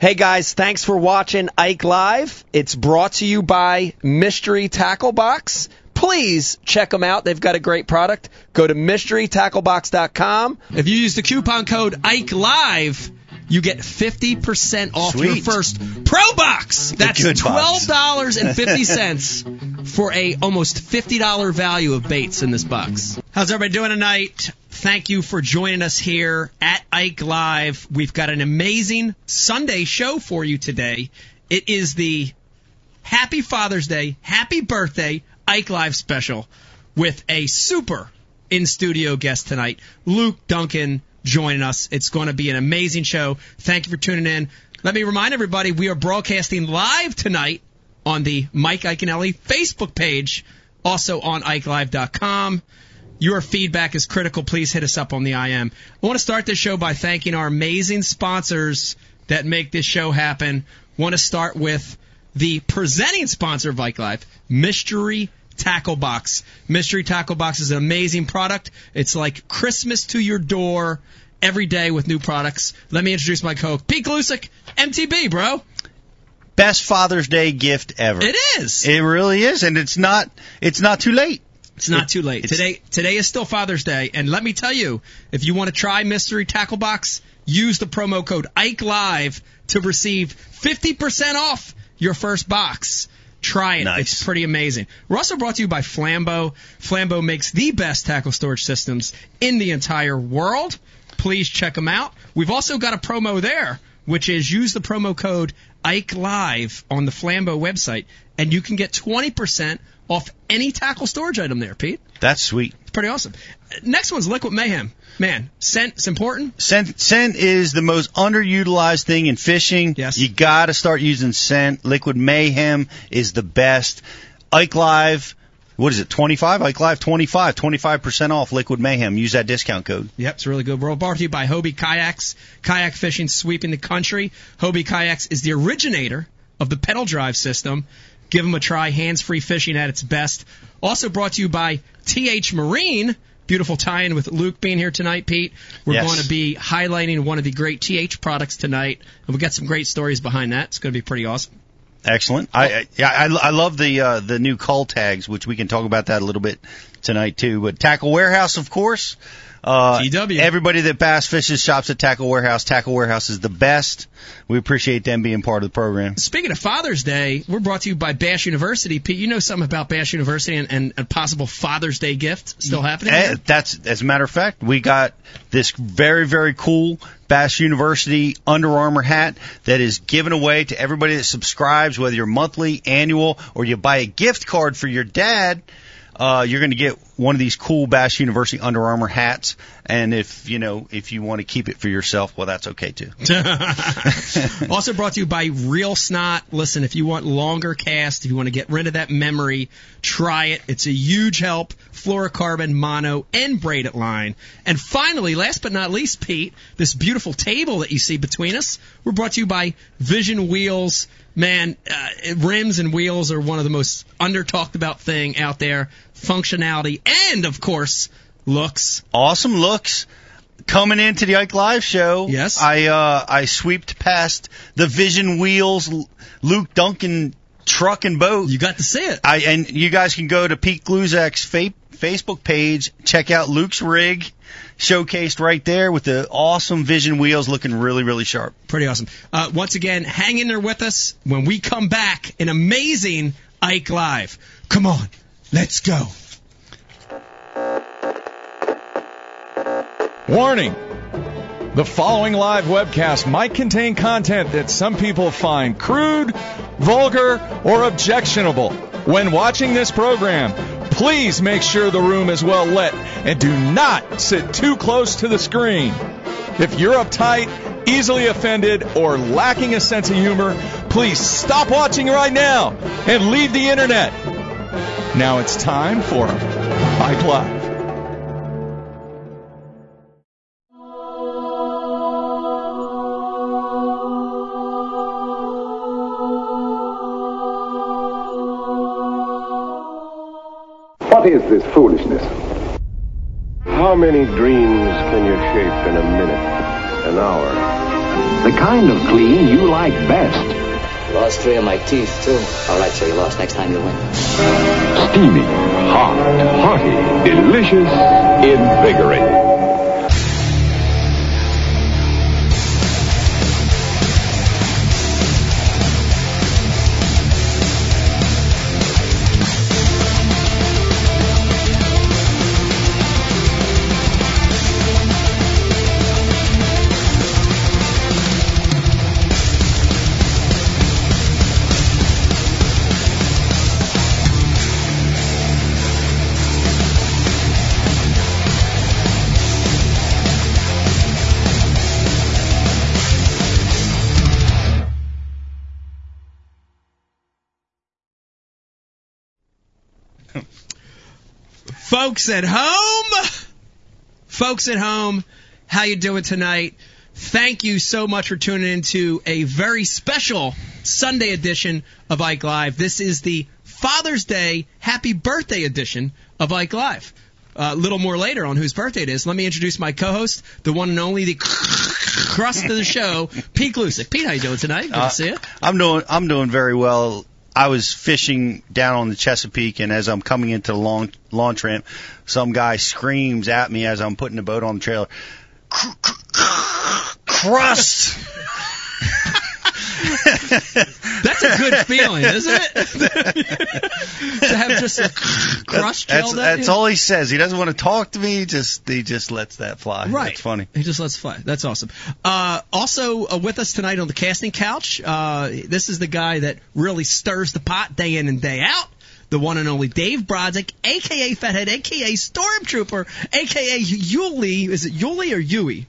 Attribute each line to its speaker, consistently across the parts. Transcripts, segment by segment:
Speaker 1: Hey guys, thanks for watching Ike Live. It's brought to you by Mystery Tackle Box. Please check them out. They've got a great product. Go to mysterytacklebox.com.
Speaker 2: If you use the coupon code Ike Live, you get 50% off your first Pro Box. That's $12.50 for a almost $50 value of baits in this box. How's everybody doing tonight? Thank you for joining us here at Ike Live. We've got an amazing Sunday show for you today. It is the Happy Father's Day, Happy Birthday Ike Live special with a super in studio guest tonight, Luke Duncan joining us. It's going to be an amazing show. Thank you for tuning in. Let me remind everybody we are broadcasting live tonight on the Mike Iaconelli Facebook page, also on IkeLive.com. Your feedback is critical. Please hit us up on the IM. I want to start this show by thanking our amazing sponsors that make this show happen. Want to start with the presenting sponsor of Ike Live, Mystery Tackle Box. Mystery Tackle Box is an amazing product. It's like Christmas to your door every day with new products. Let me introduce my co-host, Pete Gluszek, MTB, bro.
Speaker 3: Best Father's Day gift ever.
Speaker 2: It is.
Speaker 3: It really is, and it's not. It's not too late.
Speaker 2: It's not too late.
Speaker 3: It's-
Speaker 2: Today today is still Father's Day, and let me tell you, if you want to try Mystery Tackle Box, use the promo code Ike Live to receive 50% off your first box. Try it.
Speaker 3: Nice.
Speaker 2: It's pretty amazing. We're also brought to you by Flambeau. Flambeau makes the best tackle storage systems in the entire world. Please check them out. We've also got a promo there, which is use the promo code Ike Live on the Flambeau website, and you can get 20% off any tackle storage item there, Pete.
Speaker 3: That's sweet.
Speaker 2: It's pretty awesome. Next one's Liquid Mayhem. Man, scent is important.
Speaker 3: Scent, scent is the most underutilized thing in fishing.
Speaker 2: Yes.
Speaker 3: You got to start using scent. Liquid Mayhem is the best. Ike Live, what is it? 25? Ike Live 25. 25% off Liquid Mayhem. Use that discount code.
Speaker 2: Yep, it's really good. We're brought to you by Hobie Kayaks. Kayak fishing sweeping the country. Hobie Kayaks is the originator of the pedal drive system. Give them a try. Hands-free fishing at its best. Also brought to you by TH Marine. Beautiful tie-in with Luke being here tonight, Pete. We're
Speaker 3: Yes.
Speaker 2: going to be highlighting one of the great TH products tonight, and we've got some great stories behind that. It's going to be pretty awesome.
Speaker 3: Excellent. I, I yeah, I, I love the uh, the new cull tags, which we can talk about that a little bit tonight too. But Tackle Warehouse, of course. Uh,
Speaker 2: GW.
Speaker 3: Everybody that bass fishes shops at Tackle Warehouse. Tackle Warehouse is the best. We appreciate them being part of the program.
Speaker 2: Speaking of Father's Day, we're brought to you by Bass University. Pete, you know something about Bass University and, and a possible Father's Day gift still happening?
Speaker 3: Eh, that's as a matter of fact, we got this very very cool Bass University Under Armour hat that is given away to everybody that subscribes, whether you're monthly, annual, or you buy a gift card for your dad. Uh, you're going to get one of these cool Bass University Under Armour hats, and if you know if you want to keep it for yourself, well, that's okay too.
Speaker 2: also brought to you by Reel Snot. Listen, if you want longer cast, if you want to get rid of that memory, try it. It's a huge help. Fluorocarbon, mono, and braided line. And finally, last but not least, Pete, this beautiful table that you see between us, we're brought to you by Vision Wheels. Man, uh, rims and wheels are one of the most under talked about thing out there. Functionality and, of course, looks.
Speaker 3: awesome looks. Coming into the Ike Live show,
Speaker 2: Yes.
Speaker 3: I uh, I sweeped past the Vision Wheels Luke Duncan truck and boat.
Speaker 2: You got to see it.
Speaker 3: I and you guys can go to Pete Gluszek's fa- Facebook page, check out Luke's rig, showcased right there with the awesome Vision wheels, looking really really sharp.
Speaker 2: Pretty awesome. Uh, once again, hang in there with us when we come back. An amazing Ike Live. Come on, let's go.
Speaker 4: Warning! The following live webcast might contain content that some people find crude, vulgar, or objectionable. When watching this program, please make sure the room is well lit and do not sit too close to the screen. If you're uptight, easily offended, or lacking a sense of humor, please stop watching right now and leave the internet. Now it's time for Ike Live.
Speaker 5: Is this foolishness? How many dreams can you shape in a minute, an hour, The kind of clean you like best.
Speaker 6: Lost three of my teeth, too. All right, so you lost. Next time you win.
Speaker 5: Steamy, hot, hearty, delicious, invigorating.
Speaker 2: Folks at home. Folks at home how you doing tonight? Thank you so much for tuning in to a very special sunday edition of ike live. This is the father's day happy birthday edition of ike live. A little more later on whose birthday it is let me introduce my co-host the one and only the crust of the show pete Gluszek. pete how you doing tonight? Good
Speaker 3: Uh,
Speaker 2: to see you.
Speaker 3: I'm doing I'm doing very well. I was fishing down on the Chesapeake, and as I'm coming into the launch, launch ramp, some guy screams at me as I'm putting the boat on the trailer. Crust.
Speaker 2: That's a good feeling, isn't it? to have just a crust
Speaker 3: That's,
Speaker 2: gelled at
Speaker 3: that's
Speaker 2: you?
Speaker 3: all he says. He doesn't want to talk to me. He Just he just lets that fly.
Speaker 2: Right.
Speaker 3: It's funny.
Speaker 2: He just lets fly. That's awesome. Uh, also uh, with us tonight on the casting couch, uh, this is the guy that really stirs the pot day in and day out. The one and only Dave Brodzik, aka Fathead, aka Stormtrooper, aka Yuli. Is it Yuli or Yui?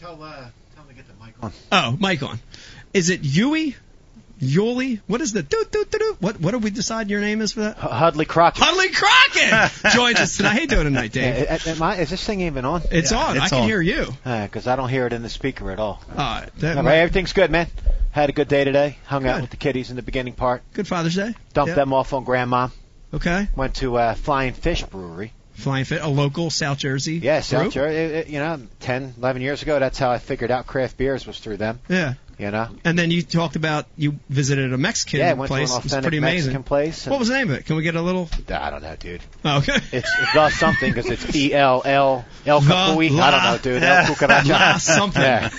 Speaker 7: Tell, uh, tell him to get the mic on.
Speaker 2: Oh, mic on. Is it Yui? Yuli? What is the do do do do? What what do we decide your name is for that?
Speaker 7: Hudley Crockett.
Speaker 2: Huntley Crockett joins us tonight. How you doing tonight, Dave?
Speaker 7: Uh, am I- is this thing even on?
Speaker 2: It's on.
Speaker 3: It's I
Speaker 2: can
Speaker 3: on.
Speaker 2: hear you.
Speaker 7: Because I don't hear it in the speaker at all.
Speaker 2: Uh, that
Speaker 7: No,
Speaker 2: might-
Speaker 7: everything's good, man. Had a good day today. Hung out with the kiddies in the beginning part.
Speaker 2: Good Father's Day.
Speaker 7: Dumped
Speaker 2: Yeah.
Speaker 7: them off on Grandma.
Speaker 2: Okay.
Speaker 7: Went to uh, Flying Fish Brewery.
Speaker 2: Flying Fit, a local South Jersey.
Speaker 7: Yeah, South
Speaker 2: group.
Speaker 7: Jersey. It- it- You know, 10, 11 years ago, that's how I figured out craft beers was through them.
Speaker 2: Yeah.
Speaker 7: You know.
Speaker 2: And then you talked about you visited a Mexican
Speaker 7: yeah, went
Speaker 2: place.
Speaker 7: to an
Speaker 2: it was
Speaker 7: authentic
Speaker 2: pretty amazing.
Speaker 7: Mexican place.
Speaker 2: What was the name of it? Can we get a little?
Speaker 7: I don't know, dude.
Speaker 2: Oh, okay.
Speaker 7: It's it's the something because it's E L L El
Speaker 2: The
Speaker 7: Capuy.
Speaker 2: La-
Speaker 7: I don't know, dude. El Cucaracha.
Speaker 2: La something.
Speaker 7: Yeah.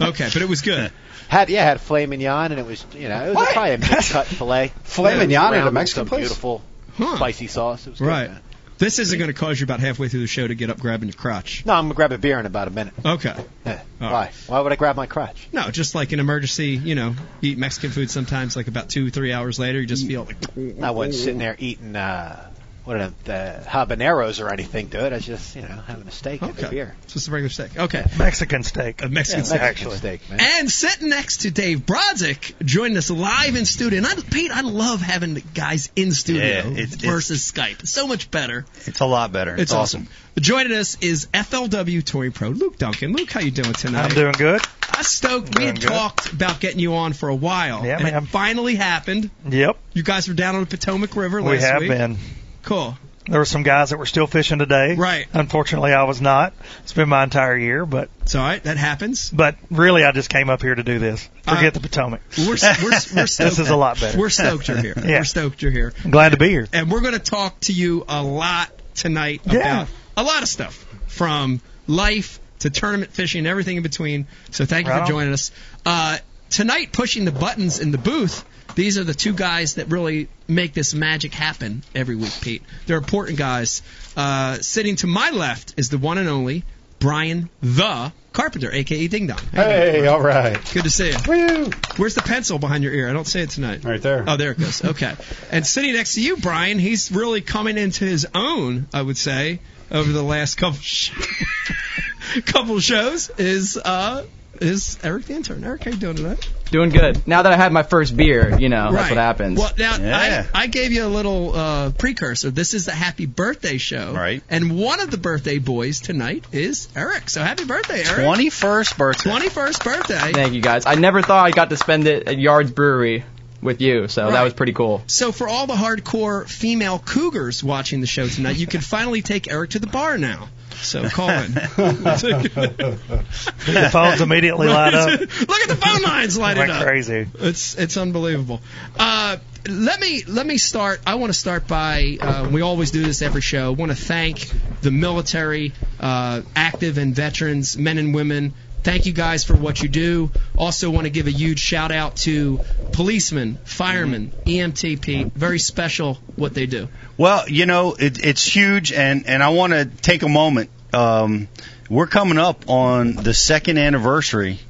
Speaker 2: okay, but it was good.
Speaker 7: Had yeah, had filet mignon, and it was you know it was
Speaker 8: What?
Speaker 7: probably a mixed cut filet.
Speaker 8: Filet
Speaker 7: Yeah,
Speaker 8: mignon at a
Speaker 7: round with
Speaker 8: Mexican
Speaker 7: some
Speaker 8: place?
Speaker 7: Beautiful
Speaker 2: Huh.
Speaker 7: spicy sauce. It was good,
Speaker 2: Right.
Speaker 7: man.
Speaker 2: This isn't going to cause you about halfway through the show to get up grabbing your crotch.
Speaker 7: No, I'm gonna grab a beer in about a minute.
Speaker 2: Okay.
Speaker 7: Yeah. Why? Why would I grab my crotch?
Speaker 2: No, just like an emergency, you know, eat Mexican food sometimes, like about two, three hours later, you just feel like.
Speaker 7: I wasn't sitting there eating uh, what are them, the habaneros or anything, to it. I just you know having a steak and a
Speaker 2: Okay.
Speaker 7: beer.
Speaker 2: It's just a regular steak. Okay.
Speaker 9: Mexican steak.
Speaker 2: A Mexican
Speaker 7: Yeah,
Speaker 2: steak.
Speaker 7: Mexican steak, man.
Speaker 2: And sitting next to Dave Brodzik, joining us live in studio. And I, Pete, I love having the guys in studio
Speaker 3: Yeah, it's- it's-
Speaker 2: versus Skype. So much better.
Speaker 3: It's a lot better.
Speaker 2: It's, awesome. Joining us is FLW Touring Pro Luke Duncan. Luke, how you doing tonight?
Speaker 9: I'm doing good.
Speaker 2: I'm stoked. We had
Speaker 9: good.
Speaker 2: talked about getting you on for a while.
Speaker 9: Yeah,
Speaker 2: and
Speaker 9: man.
Speaker 2: it finally happened.
Speaker 9: Yep,
Speaker 2: You guys were down on the Potomac River last week.
Speaker 9: we have
Speaker 2: week.
Speaker 9: been.
Speaker 2: Cool.
Speaker 9: There were some guys that were still fishing today.
Speaker 2: Right.
Speaker 9: Unfortunately, I was not. It's been my entire year, but
Speaker 2: It's all right. That happens.
Speaker 9: but really, I just came up here to do this. Forget
Speaker 2: Uh,
Speaker 9: the Potomac.
Speaker 2: We're, we're, we're stoked.
Speaker 9: This is a lot better.
Speaker 2: We're stoked you're here.
Speaker 9: Yeah.
Speaker 2: We're stoked you're here.
Speaker 9: I'm glad to be here.
Speaker 2: and we're going to talk to you a lot tonight
Speaker 9: Yeah.
Speaker 2: about a lot of stuff from life to tournament fishing and everything in between. So thank you
Speaker 9: Right
Speaker 2: for
Speaker 9: on.
Speaker 2: joining us. Uh, tonight, pushing the buttons in the booth. These are the two guys that really make this magic happen every week, Pete. They're important guys. Uh, sitting to my left is the one and only Brian the Carpenter, aka Ding Dong.
Speaker 8: Hey, all right.
Speaker 2: Good to see you.
Speaker 8: Woo!
Speaker 2: Where's the pencil behind your ear? I don't see it tonight.
Speaker 8: Right there.
Speaker 2: Oh, there it goes. Okay. And sitting next to you, Brian, he's really coming into his own, I would say, over the last couple sh- couple shows. Is uh is Eric the intern? Eric, how you doing tonight?
Speaker 10: Doing good. Now that I had my first beer, you know,
Speaker 2: right.
Speaker 10: that's what happens.
Speaker 2: Well, now
Speaker 3: Yeah.
Speaker 2: I, I gave you a little uh, precursor. This is the happy birthday show,
Speaker 3: Right.
Speaker 2: And one of the birthday boys tonight is Eric. So happy birthday, Eric!
Speaker 3: Twenty first birthday.
Speaker 2: Twenty first birthday.
Speaker 10: Thank you guys. I never thought I got to spend it at Yards Brewery. With you. So
Speaker 2: Right.
Speaker 10: that was pretty cool.
Speaker 2: So for all the hardcore female cougars watching the show tonight, you can finally take Eric to the bar now. So call in.
Speaker 9: The phones immediately light up
Speaker 2: Look at the phone lines lighting
Speaker 9: like
Speaker 2: up.
Speaker 9: crazy.
Speaker 2: It's it's unbelievable. Uh, let me let me start. I want to start by uh, we always do this every show. want to thank the military, uh, active and veterans, men and women. Thank you guys for what you do. Also want to give a huge shout out to policemen, firemen, EMTP. Very special what they do.
Speaker 3: Well, you know, it, it's huge, and and I want to take a moment. Um, we're coming up on the second anniversary.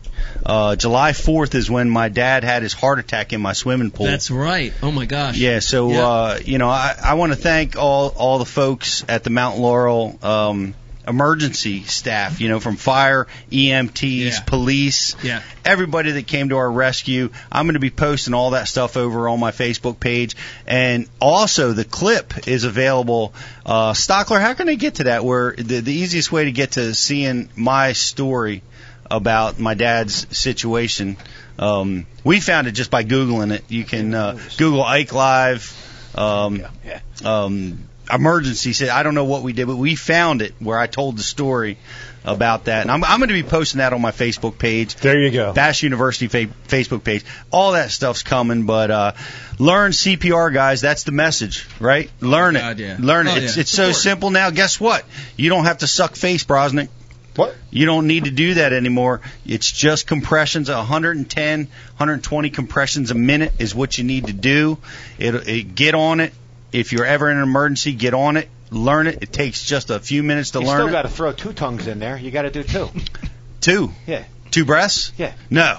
Speaker 3: Uh, July 4th is when my dad had his heart attack in my swimming pool.
Speaker 2: That's right. Oh my gosh.
Speaker 3: Yeah, so
Speaker 2: Yeah.
Speaker 3: uh, you know, I, I want to thank all all the folks at the Mount Laurel um, emergency staff. You know, from fire, EMTs,
Speaker 2: Yeah.
Speaker 3: police,
Speaker 2: Yeah.
Speaker 3: everybody that came to our rescue. I'm going to be posting all that stuff over on my Facebook page, and also the clip is available. Uh, Stockler, how can I get to that? Where the, the easiest way to get to seeing my story about my dad's situation. Um, we found it just by googling it. You can uh, Google Ike Live. Um,
Speaker 7: Yeah.
Speaker 3: um, emergency. Said I don't know what we did, but we found it where I told the story about that, and I'm, I'm going to be posting that on my Facebook page.
Speaker 8: There you go.
Speaker 3: Bass University fa- Facebook page. All that stuff's coming, but uh, learn CPR, guys. That's the message, right? Learn it.
Speaker 2: God, yeah.
Speaker 3: Learn it.
Speaker 2: Oh,
Speaker 3: it's
Speaker 2: yeah.
Speaker 3: it's so simple now. Guess what? You don't have to suck face, Brosnick.
Speaker 8: What?
Speaker 3: You don't need to do that anymore. It's just compressions. 110, 120 compressions a minute is what you need to do. It, it get on it. If you're ever in an emergency, get on it. Learn it. It takes just a few minutes to
Speaker 7: You
Speaker 3: learn
Speaker 7: You
Speaker 3: still
Speaker 7: got to throw two tongues in there. You got to do two.
Speaker 3: Two.
Speaker 7: Yeah.
Speaker 3: Two breaths?
Speaker 7: Yeah.
Speaker 3: No.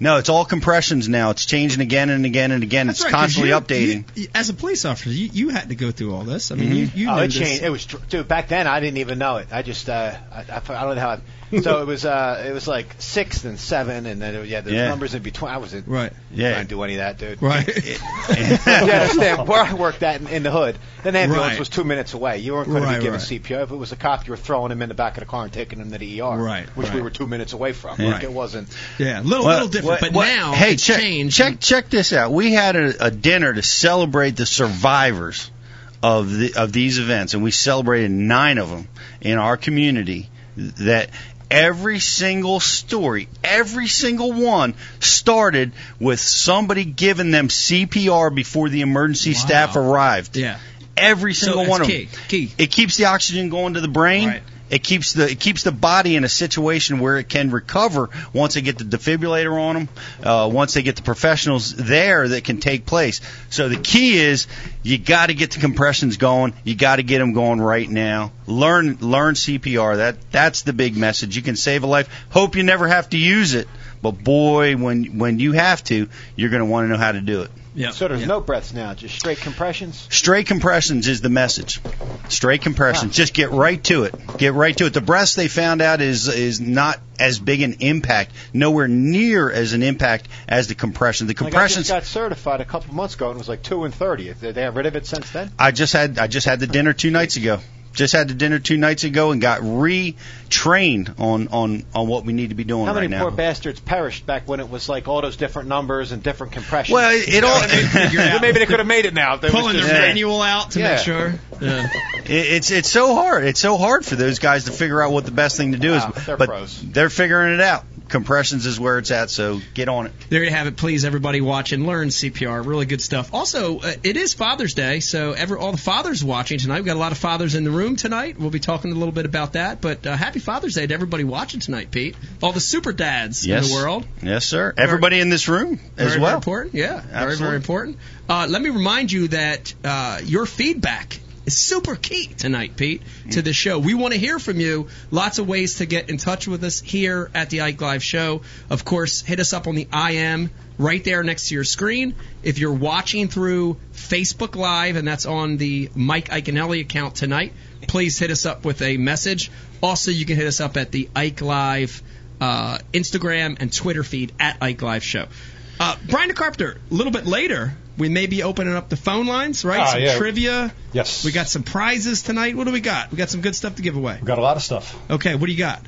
Speaker 3: No, it's all compressions now. It's changing again and again and again.
Speaker 2: That's
Speaker 3: it's
Speaker 2: right, 'cause
Speaker 3: constantly
Speaker 2: you-
Speaker 3: updating.
Speaker 2: you- as a police officer, you, you had to go through all this. I mean, you, you
Speaker 7: oh,
Speaker 2: knew
Speaker 7: it
Speaker 2: this.
Speaker 7: changed. It was tr- dude. Back then, I didn't even know it. I just uh, I, I, I don't know how. I, so it was uh, it was like six and seven, and then it, yeah, there's
Speaker 3: Yeah.
Speaker 7: numbers in between. I wasn't
Speaker 2: Right.
Speaker 3: Yeah.
Speaker 7: trying to do any of that, dude.
Speaker 2: Right.
Speaker 7: you understand where I worked at in, in the hood. The ambulance
Speaker 2: Right.
Speaker 7: was two minutes away. You weren't going
Speaker 2: Right,
Speaker 7: to be giving
Speaker 2: right.
Speaker 7: CPR. If it was a cop, you were throwing him in the back of the car and taking him to the ER,
Speaker 2: Right,
Speaker 7: which we
Speaker 2: right.
Speaker 7: were two minutes away from.
Speaker 3: Yeah.
Speaker 7: Like it wasn't.
Speaker 2: Yeah, a little,
Speaker 3: Well,
Speaker 2: little different.
Speaker 3: what-
Speaker 2: but
Speaker 3: what-
Speaker 2: now
Speaker 3: hey,
Speaker 2: it's
Speaker 3: check,
Speaker 2: changed.
Speaker 3: check check this out. We had a, a dinner to celebrate the survivors of the of these events, and we celebrated nine of them in our community. That every single story, every single one, started with somebody giving them CPR before the emergency staff arrived.
Speaker 2: Yeah.
Speaker 3: Every single
Speaker 2: that's
Speaker 3: one of
Speaker 2: key,
Speaker 3: them.
Speaker 2: key.
Speaker 3: It keeps the oxygen going to the brain.
Speaker 2: Right.
Speaker 3: It keeps the it keeps the body in a situation where it can recover once they get the defibrillator on them, uh, once they get the professionals there that can take place. So the key is you got to get the compressions going. You got to get them going right now. Learn learn CPR. That that's the big message. You can save a life. Hope you never have to use it, but boy, when when you have to, you're going to want to know how to do it.
Speaker 2: Yeah.
Speaker 7: So there's
Speaker 2: yeah.
Speaker 7: no breaths now, just straight compressions.
Speaker 3: Straight compressions is the message. Straight compressions. Just get right to it. Get right to it. The breaths they found out is is not as big an impact, nowhere near as an impact as the compression. The
Speaker 7: Like I just
Speaker 3: compressions.
Speaker 7: got certified a couple months ago, and it was like two and thirty. They have rid of it since then?
Speaker 3: I just had I just had the dinner two nights ago. Just had the dinner two nights ago and got retrained on on on what we need to be doing
Speaker 7: How
Speaker 3: right
Speaker 7: many poor bastards perished back when it was like all those different numbers and different compressions?
Speaker 3: Well, it- it all-
Speaker 7: Well, maybe they could have made it now. if they
Speaker 2: Pulling
Speaker 7: just
Speaker 2: their
Speaker 7: straight.
Speaker 2: manual out to
Speaker 7: Yeah.
Speaker 2: make sure. Yeah.
Speaker 3: It- it's it's so hard. It's so hard for those guys to figure out what the best thing to do
Speaker 7: Wow,
Speaker 3: is.
Speaker 7: they're
Speaker 3: but
Speaker 7: pros.
Speaker 3: they're figuring it out. Compressions is where it's at. So get on it.
Speaker 2: There you have it. Please, everybody watch and learn CPR. Really good stuff. Also, uh, it is Father's Day, so every, all the fathers watching tonight. We've got a lot of fathers in the room tonight. We'll be talking a little bit about that. But uh, happy Father's Day to everybody watching tonight, Pete. All the super dads
Speaker 3: Yes,
Speaker 2: in the world.
Speaker 3: Yes, sir. Everybody in this room as
Speaker 2: very,
Speaker 3: well.
Speaker 2: Very important. Yeah, very,
Speaker 3: Absolutely.
Speaker 2: very important. Uh, let me remind you that uh, your feedback is super key tonight, Pete, to the show. We want to hear from you. Lots of ways to get in touch with us here at the Ike Live Show. Of course, hit us up on the IM right there next to your screen. If you're watching through Facebook Live, and that's on the Mike Iaconelli account tonight, please hit us up with a message. Also, you can hit us up at the Ike Live uh, Instagram and Twitter feed at Ike Live Show. Uh, Brian DeCarpenter, a little bit later, we may be opening up the phone lines, right?
Speaker 8: Ah,
Speaker 2: some
Speaker 8: yeah.
Speaker 2: trivia.
Speaker 8: Yes.
Speaker 2: We got some prizes tonight. What do we got? We got some good stuff to give away.
Speaker 8: We've got a lot of stuff.
Speaker 2: Okay, what do you got?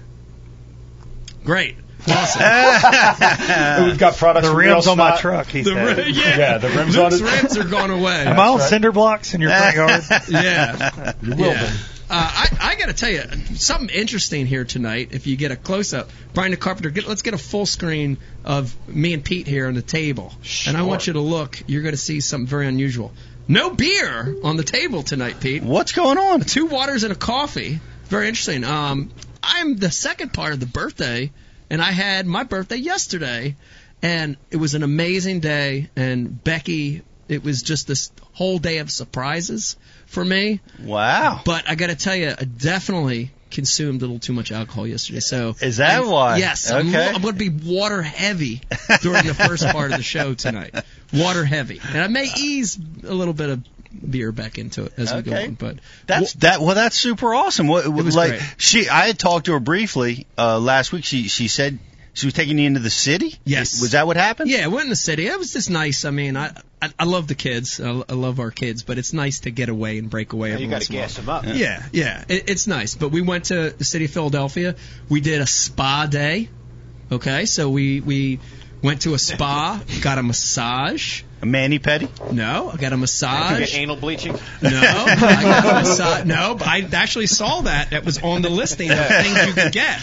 Speaker 2: Great. Awesome.
Speaker 8: We've got products.
Speaker 9: The
Speaker 8: from
Speaker 9: rims
Speaker 8: Real
Speaker 9: on my truck. He
Speaker 2: The
Speaker 9: said.
Speaker 2: yeah.
Speaker 8: Yeah, the rims
Speaker 2: Luke's
Speaker 8: on it.
Speaker 2: rims are gone away.
Speaker 9: Am I on cinder blocks in your front yard?
Speaker 2: yeah.
Speaker 8: You will
Speaker 2: yeah.
Speaker 8: be.
Speaker 2: Uh, I, I got to tell you something interesting here tonight. If you get a close up, Brian the Carpenter, get, let's get a full screen of me and Pete here on the table, and I want you to look. You're going to see something very unusual. No beer on the table tonight, Pete.
Speaker 3: What's going on?
Speaker 2: Two waters and a coffee. Very interesting. Um, I'm the second part of the birthday, and I had my birthday yesterday, and it was an amazing day. And Becky, it was just this whole day of surprises for me.
Speaker 3: Wow.
Speaker 2: But I got to tell you, I definitely consumed a little too much alcohol yesterday. So
Speaker 3: Is that
Speaker 2: I'm-
Speaker 3: why?
Speaker 2: Yes, I'm,
Speaker 3: Okay.
Speaker 2: I'm going to be water heavy during the first part of the show tonight. Water heavy, and I may ease a little bit of beer back into it as we go on. But
Speaker 3: That's that. Well, that's super awesome. What,
Speaker 2: was
Speaker 3: like
Speaker 2: great.
Speaker 3: she, I had talked to her briefly uh, last week. She she said she was taking you into the city.
Speaker 2: Yes.
Speaker 3: Was that what happened?
Speaker 2: Yeah, I went in the city. It was just nice. I mean, I I, I love the kids. I, I love our kids, but it's nice to get away and break away.
Speaker 7: Yeah, you got
Speaker 2: once
Speaker 7: to
Speaker 2: in a while.
Speaker 7: gas them up.
Speaker 2: Yeah, yeah, it, it's nice. But we went to the city of Philadelphia. We did a spa day. Okay, so we we went to a spa, got a massage.
Speaker 3: A mani pedi.
Speaker 2: No, I got a
Speaker 7: You get
Speaker 2: massage.
Speaker 7: anal bleaching.
Speaker 2: No, I got a massage. No, but I actually saw that. That was on the listing of things you can get.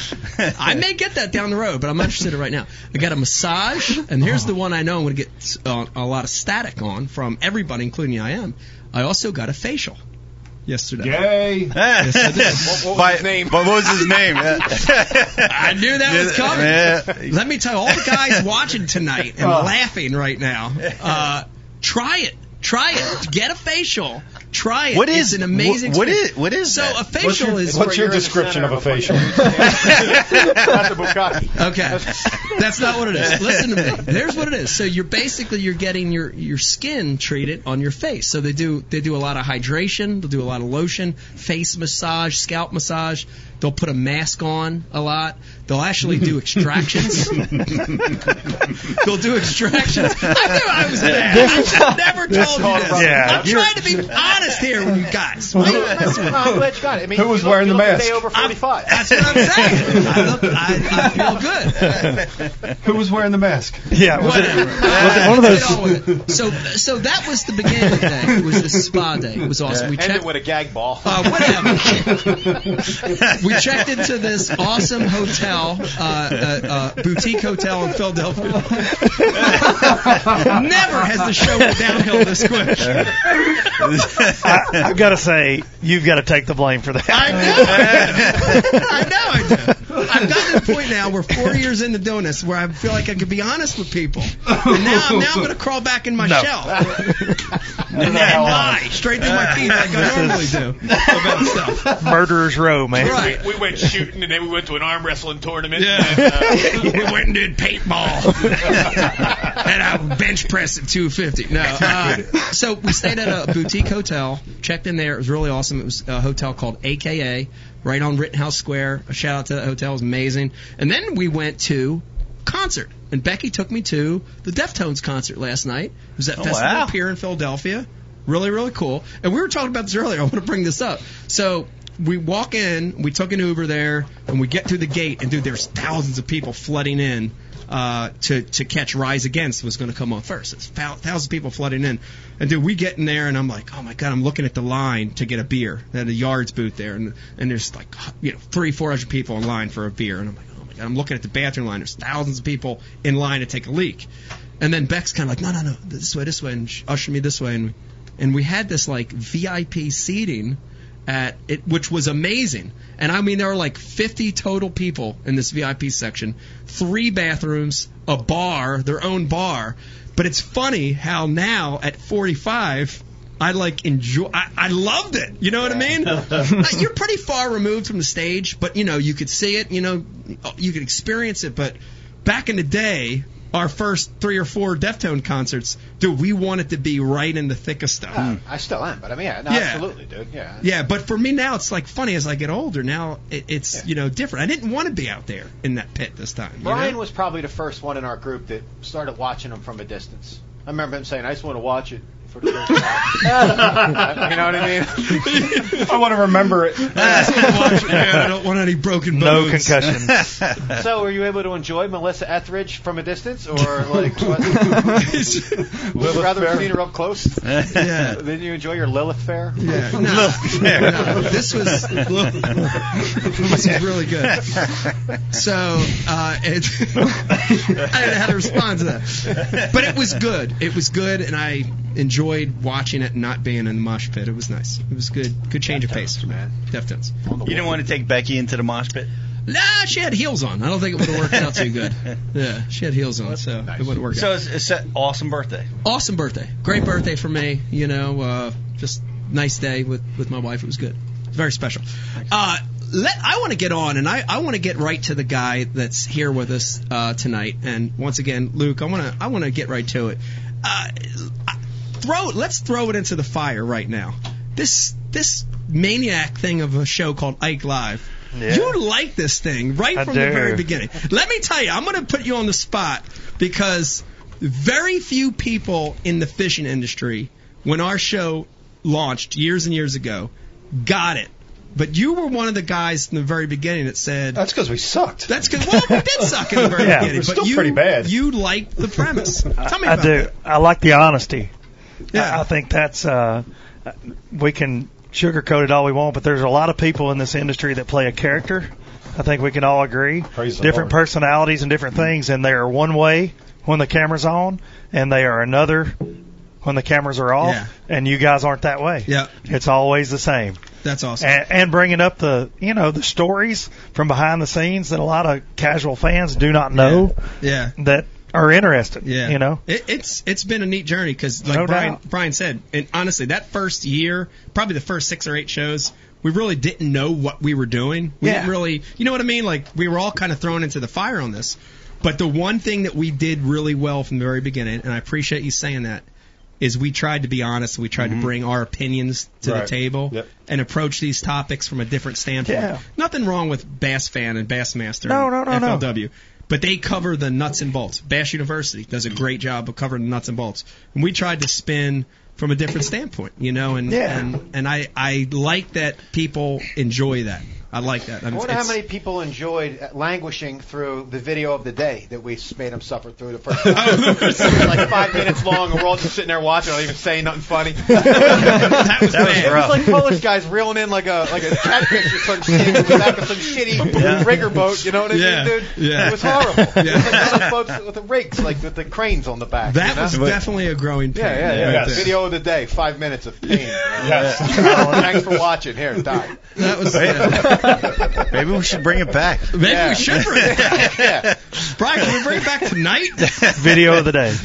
Speaker 2: I may get that down the road, but I'm not interested in it right now. I got a massage, and here's the one I know I'm going to get uh, a lot of static on from everybody, including I am. I also got a facial yesterday.
Speaker 8: Yay!
Speaker 2: Yes, I did.
Speaker 7: What, what was
Speaker 3: By-
Speaker 7: his name?
Speaker 3: But what was his name?
Speaker 2: I knew that was coming.
Speaker 3: Yeah.
Speaker 2: Let me tell you, all the guys watching tonight and laughing right now, uh, try it. Try it. Get a facial. Try it.
Speaker 3: What
Speaker 2: It's an amazing?
Speaker 3: What, what
Speaker 2: experience.
Speaker 3: is what is
Speaker 2: So
Speaker 3: that?
Speaker 2: a
Speaker 8: What's
Speaker 2: facial
Speaker 8: your,
Speaker 2: is
Speaker 8: what's your
Speaker 7: You're in the
Speaker 8: description of a facial?
Speaker 7: Not the bukkake.
Speaker 2: Okay, that's not what it is. Listen to me. Here's what it is. So you're basically you're getting your your skin treated on your face. So they do they do a lot of hydration. They'll do a lot of lotion, face massage, scalp massage. They'll put a mask on a lot. They'll actually do extractions. They'll do extractions. I knew I was bad. I should have never told you this.
Speaker 9: Yeah,
Speaker 2: I'm
Speaker 9: you're-
Speaker 2: trying to be honest here with you guys. Why are you messing with me?
Speaker 7: I'm glad you got it. I mean,
Speaker 8: Who was
Speaker 7: you look-
Speaker 8: wearing
Speaker 7: you
Speaker 8: the
Speaker 7: look
Speaker 8: mask?
Speaker 7: Day over 45.
Speaker 2: That's what I'm saying. I, look, I, I feel good.
Speaker 8: Who was wearing the mask?
Speaker 9: Yeah, was it,
Speaker 2: Whatever.
Speaker 9: was it one of those?
Speaker 2: it. So, so that was the beginning of the day. It was a spa day. It was awesome. We
Speaker 7: Ended with a gag ball.
Speaker 2: Uh, whatever. we checked into this awesome hotel, uh, uh, uh, boutique hotel in Philadelphia. Never has the show went downhill this quick.
Speaker 9: I, I've got to say, you've got to take the blame for that.
Speaker 2: I know. I know I do. I've gotten to the point now where four years into doing this where I feel like I could be honest with people. And now, now I'm going to crawl back in my
Speaker 9: No.
Speaker 2: shell and, and lie straight through my teeth like I normally do about stuff.
Speaker 9: Murderer's Row, man.
Speaker 2: Right.
Speaker 11: We went shooting, and then we went to an arm wrestling tournament.
Speaker 2: Yeah.
Speaker 11: And, uh,
Speaker 2: we went and did paintball. and I bench pressed at 250. No. Uh, so we stayed at a boutique hotel, checked in there. It was really awesome. It was a hotel called AKA, right on Rittenhouse Square. A shout out to that hotel. It was amazing. And then we went to concert. And Becky took me to the Deftones concert last night. It was at
Speaker 3: Oh,
Speaker 2: Festival
Speaker 3: wow.
Speaker 2: Pier in Philadelphia. Really, really cool. And we were talking about this earlier. I want to bring this up. So we walk in, we took an Uber there, and we get through the gate, and dude, there's thousands of people flooding in uh, to to catch Rise Against was going to come on first. It's thou- thousands of people flooding in, and dude, we get in there, and I'm like, oh my god, I'm looking at the line to get a beer. At a Yards booth there, and and there's like you know three, four hundred people in line for a beer, and I'm like, oh my god, I'm looking at the bathroom line. There's thousands of people in line to take a leak, and then Beck's kind of like, no, no, no, this way, this way, and me this way, and and we had this like VIP seating at it, which was amazing. And I mean, there were like 50 total people in this VIP section, three bathrooms, a bar, their own bar. But it's funny how now at 45. I like enjoy. I, I loved it. You know what I mean? You're pretty far removed from the stage, but you know you could see it. You know, you could experience it. But back in the day, our first three or four Deftone concerts, dude, we wanted to be right in the thick of stuff.
Speaker 7: Uh, I still am, but I mean, yeah, no,
Speaker 2: Yeah.
Speaker 7: absolutely, dude. Yeah.
Speaker 2: Yeah, but for me now, it's like funny as I get older. Now it, it's you know different. I didn't want to be out there in that pit this time.
Speaker 7: Brian
Speaker 2: know?
Speaker 7: was probably the first one in our group that started watching them from a distance. I remember him saying, "I just want to watch it for the first time. you know what I mean?
Speaker 8: I want to remember it.
Speaker 2: I don't want any broken bones.
Speaker 9: No
Speaker 2: bones.
Speaker 9: concussions.
Speaker 7: So, were you able to enjoy Melissa Etheridge from a distance, or like what? Would you rather have seen her up close?
Speaker 2: Yeah.
Speaker 7: Didn't you enjoy your Lilith fair?
Speaker 2: Yeah, no, no, this was this is really good. So uh, it, I didn't know how to respond to that, but it was good. It was good, and I enjoyed watching it and not being in the mosh pit. It was nice. It was good. Good change of pace for me. Deftones.
Speaker 3: You didn't want to take Becky into the mosh pit?
Speaker 2: Nah, she had heels on. I don't think it would have worked out too good. Yeah, she had heels on, so it wouldn't work
Speaker 3: So
Speaker 2: out.
Speaker 3: it's, it's an awesome birthday.
Speaker 2: Awesome birthday. Great birthday for me. You know, uh, just nice day with, with my wife. It was good. Very special. Uh, let I want to get on, and I, I want to get right to the guy that's here with us uh, tonight. And once again, Luke, I want to I want to get right to it. Uh, throw let's throw it into the fire right now. This this maniac thing of a show called Ike Live.
Speaker 9: Yeah.
Speaker 2: You like this thing right
Speaker 9: I
Speaker 2: from the very beginning. Let me tell you, I'm going to put you on the spot because very few people in the fishing industry, when our show launched years and years ago, got it. But you were one of the guys in the very beginning that said
Speaker 8: That's because we sucked.
Speaker 2: that's because Well, we did suck in the very
Speaker 9: Yeah.
Speaker 2: beginning,
Speaker 8: We're
Speaker 2: but
Speaker 8: still
Speaker 2: you
Speaker 8: pretty bad.
Speaker 2: you liked the premise. Tell me
Speaker 9: I
Speaker 2: about
Speaker 9: do.
Speaker 2: that.
Speaker 9: I like the honesty.
Speaker 2: Yeah.
Speaker 9: I, I think that's uh, we can sugarcoat it all we want, but there's a lot of people in this industry that play a character. I think we can all agree.
Speaker 8: Praise
Speaker 9: different personalities and different things, and they are one way when the camera's on, and they are another when the cameras are off.
Speaker 2: Yeah.
Speaker 9: And you guys aren't that way.
Speaker 2: Yeah,
Speaker 9: It's always the same.
Speaker 2: that's awesome.
Speaker 9: And, and bringing up the you know the stories from behind the scenes that a lot of casual fans do not know
Speaker 2: yeah.
Speaker 9: that are interested.
Speaker 2: Yeah,
Speaker 9: You know.
Speaker 2: it, it's it's been a neat journey because, like
Speaker 9: No
Speaker 2: Brian
Speaker 9: doubt.
Speaker 2: Brian said, and honestly, that first year, probably the first six or eight shows, we really didn't know what we were doing. We
Speaker 9: Yeah.
Speaker 2: didn't really, you know what I mean? Like we were all kind of thrown into the fire on this. But the one thing that we did really well from the very beginning, and I appreciate you saying that, is we tried to be honest. We tried to mm-hmm. bring our opinions to the table
Speaker 8: Yep.
Speaker 2: and approach these topics from a different standpoint.
Speaker 9: Yeah.
Speaker 2: Nothing wrong with Bass Fan and Bassmaster
Speaker 9: No,
Speaker 2: and
Speaker 9: no, no, no.
Speaker 2: But they cover the nuts and bolts. Bass University does a great job of covering the nuts and bolts. And we tried to spin from a different standpoint, you know, and
Speaker 9: Yeah.
Speaker 2: and, and I, I like that people enjoy that. I like that. I
Speaker 7: I wonder how many people enjoyed languishing through the video of the day that we made them suffer through the first time. it like five minutes long, and we're all just sitting there watching, not even saying nothing funny.
Speaker 2: that was
Speaker 3: That was
Speaker 2: bad.
Speaker 7: It was like Polish guys reeling in like a like a catfish or some shit in the back of some shitty rigger boat. You know what I
Speaker 2: Yeah,
Speaker 7: mean, dude?
Speaker 2: yeah.
Speaker 7: It was horrible.
Speaker 2: Yeah.
Speaker 7: It was like those folks with the rigs, like with the cranes on the back.
Speaker 2: That
Speaker 7: you know?
Speaker 2: was definitely a growing pain.
Speaker 7: Yeah, yeah, yeah.
Speaker 8: Yes.
Speaker 7: Video of the day, five minutes of pain.
Speaker 8: Yes.
Speaker 7: Thanks for watching. Here, die.
Speaker 2: That was yeah.
Speaker 3: Maybe we should bring it back.
Speaker 2: Maybe
Speaker 7: Yeah.
Speaker 2: we should bring it back.
Speaker 7: Yeah.
Speaker 2: Brian, can we bring it back tonight?
Speaker 9: Video of the day.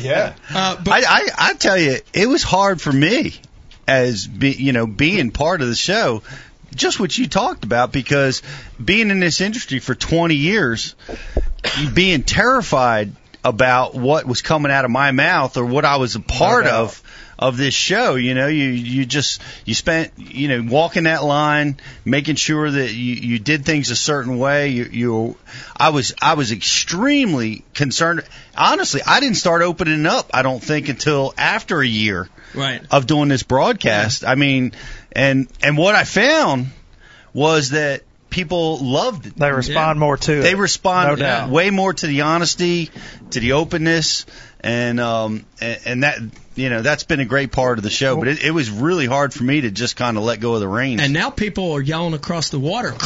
Speaker 8: Yeah.
Speaker 2: Uh, but
Speaker 3: I, I I tell you, it was hard for me as be, you know being part of the show. Just what you talked about, because being in this industry for 20 years, being terrified about what was coming out of my mouth or what I was a part
Speaker 8: doubt.
Speaker 3: of of this show. You know, you you just you spent you know walking that line, making sure that you you did things a certain way. You you I was I was extremely concerned. Honestly, I didn't start opening up. I don't think until after a year
Speaker 2: right.
Speaker 3: of doing this broadcast. I mean, and and what I found was that people loved it.
Speaker 9: They respond more to it.
Speaker 3: They respond
Speaker 9: No doubt.
Speaker 3: way more to the honesty, to the openness, and um and, and that you know that's been a great part of the show. But it, it was really hard for me to just kind of let go of the reins.
Speaker 2: And now people are yelling across the water.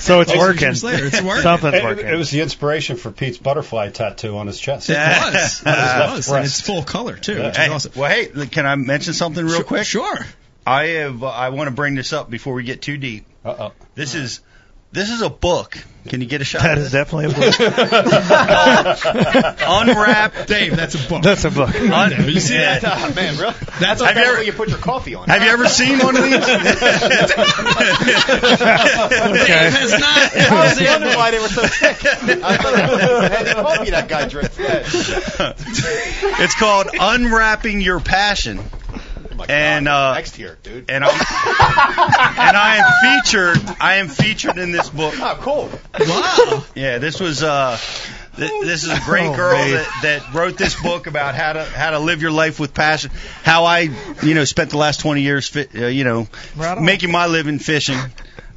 Speaker 9: So it's working.
Speaker 2: Later, it's working.
Speaker 9: Something's
Speaker 8: It,
Speaker 9: working.
Speaker 8: it was the inspiration for Pete's butterfly tattoo on his chest.
Speaker 2: It was. It was. And
Speaker 8: breast.
Speaker 2: it's full color too, which is
Speaker 3: Hey,
Speaker 2: awesome.
Speaker 3: well, hey, can I mention something real
Speaker 2: Sure-
Speaker 3: quick?
Speaker 2: Sure.
Speaker 3: I have. I want to bring this up before we get too deep.
Speaker 8: Uh oh.
Speaker 3: This is this is a book. Can you get a shot?
Speaker 9: that
Speaker 3: of
Speaker 9: is
Speaker 3: this?
Speaker 9: definitely a book.
Speaker 3: Unwrapped.
Speaker 2: Dave, that's a book.
Speaker 9: That's a book.
Speaker 3: Un-
Speaker 2: You see that?
Speaker 7: Oh, man, really?
Speaker 2: That's
Speaker 3: Have you ever-
Speaker 7: where you put your coffee on.
Speaker 3: Have you ever seen one of these?
Speaker 2: Dave has not.
Speaker 7: I was wondering why they were so sick. I thought I had the coffee that guy drinks.
Speaker 3: it's called Unwrapping Your Passion.
Speaker 7: Oh my
Speaker 3: And,
Speaker 7: God,
Speaker 3: uh,
Speaker 7: next year, dude.
Speaker 3: And I'm and I am featured. I am featured in this book.
Speaker 7: Oh, cool.
Speaker 2: Wow.
Speaker 3: Yeah, this was uh, Th- This is a great
Speaker 9: Oh,
Speaker 3: girl
Speaker 9: man.
Speaker 3: that, that wrote this book about how to how to live your life with passion. How I, you know, spent the last 20 years, fi- uh, you know,
Speaker 9: Right
Speaker 3: making my living fishing,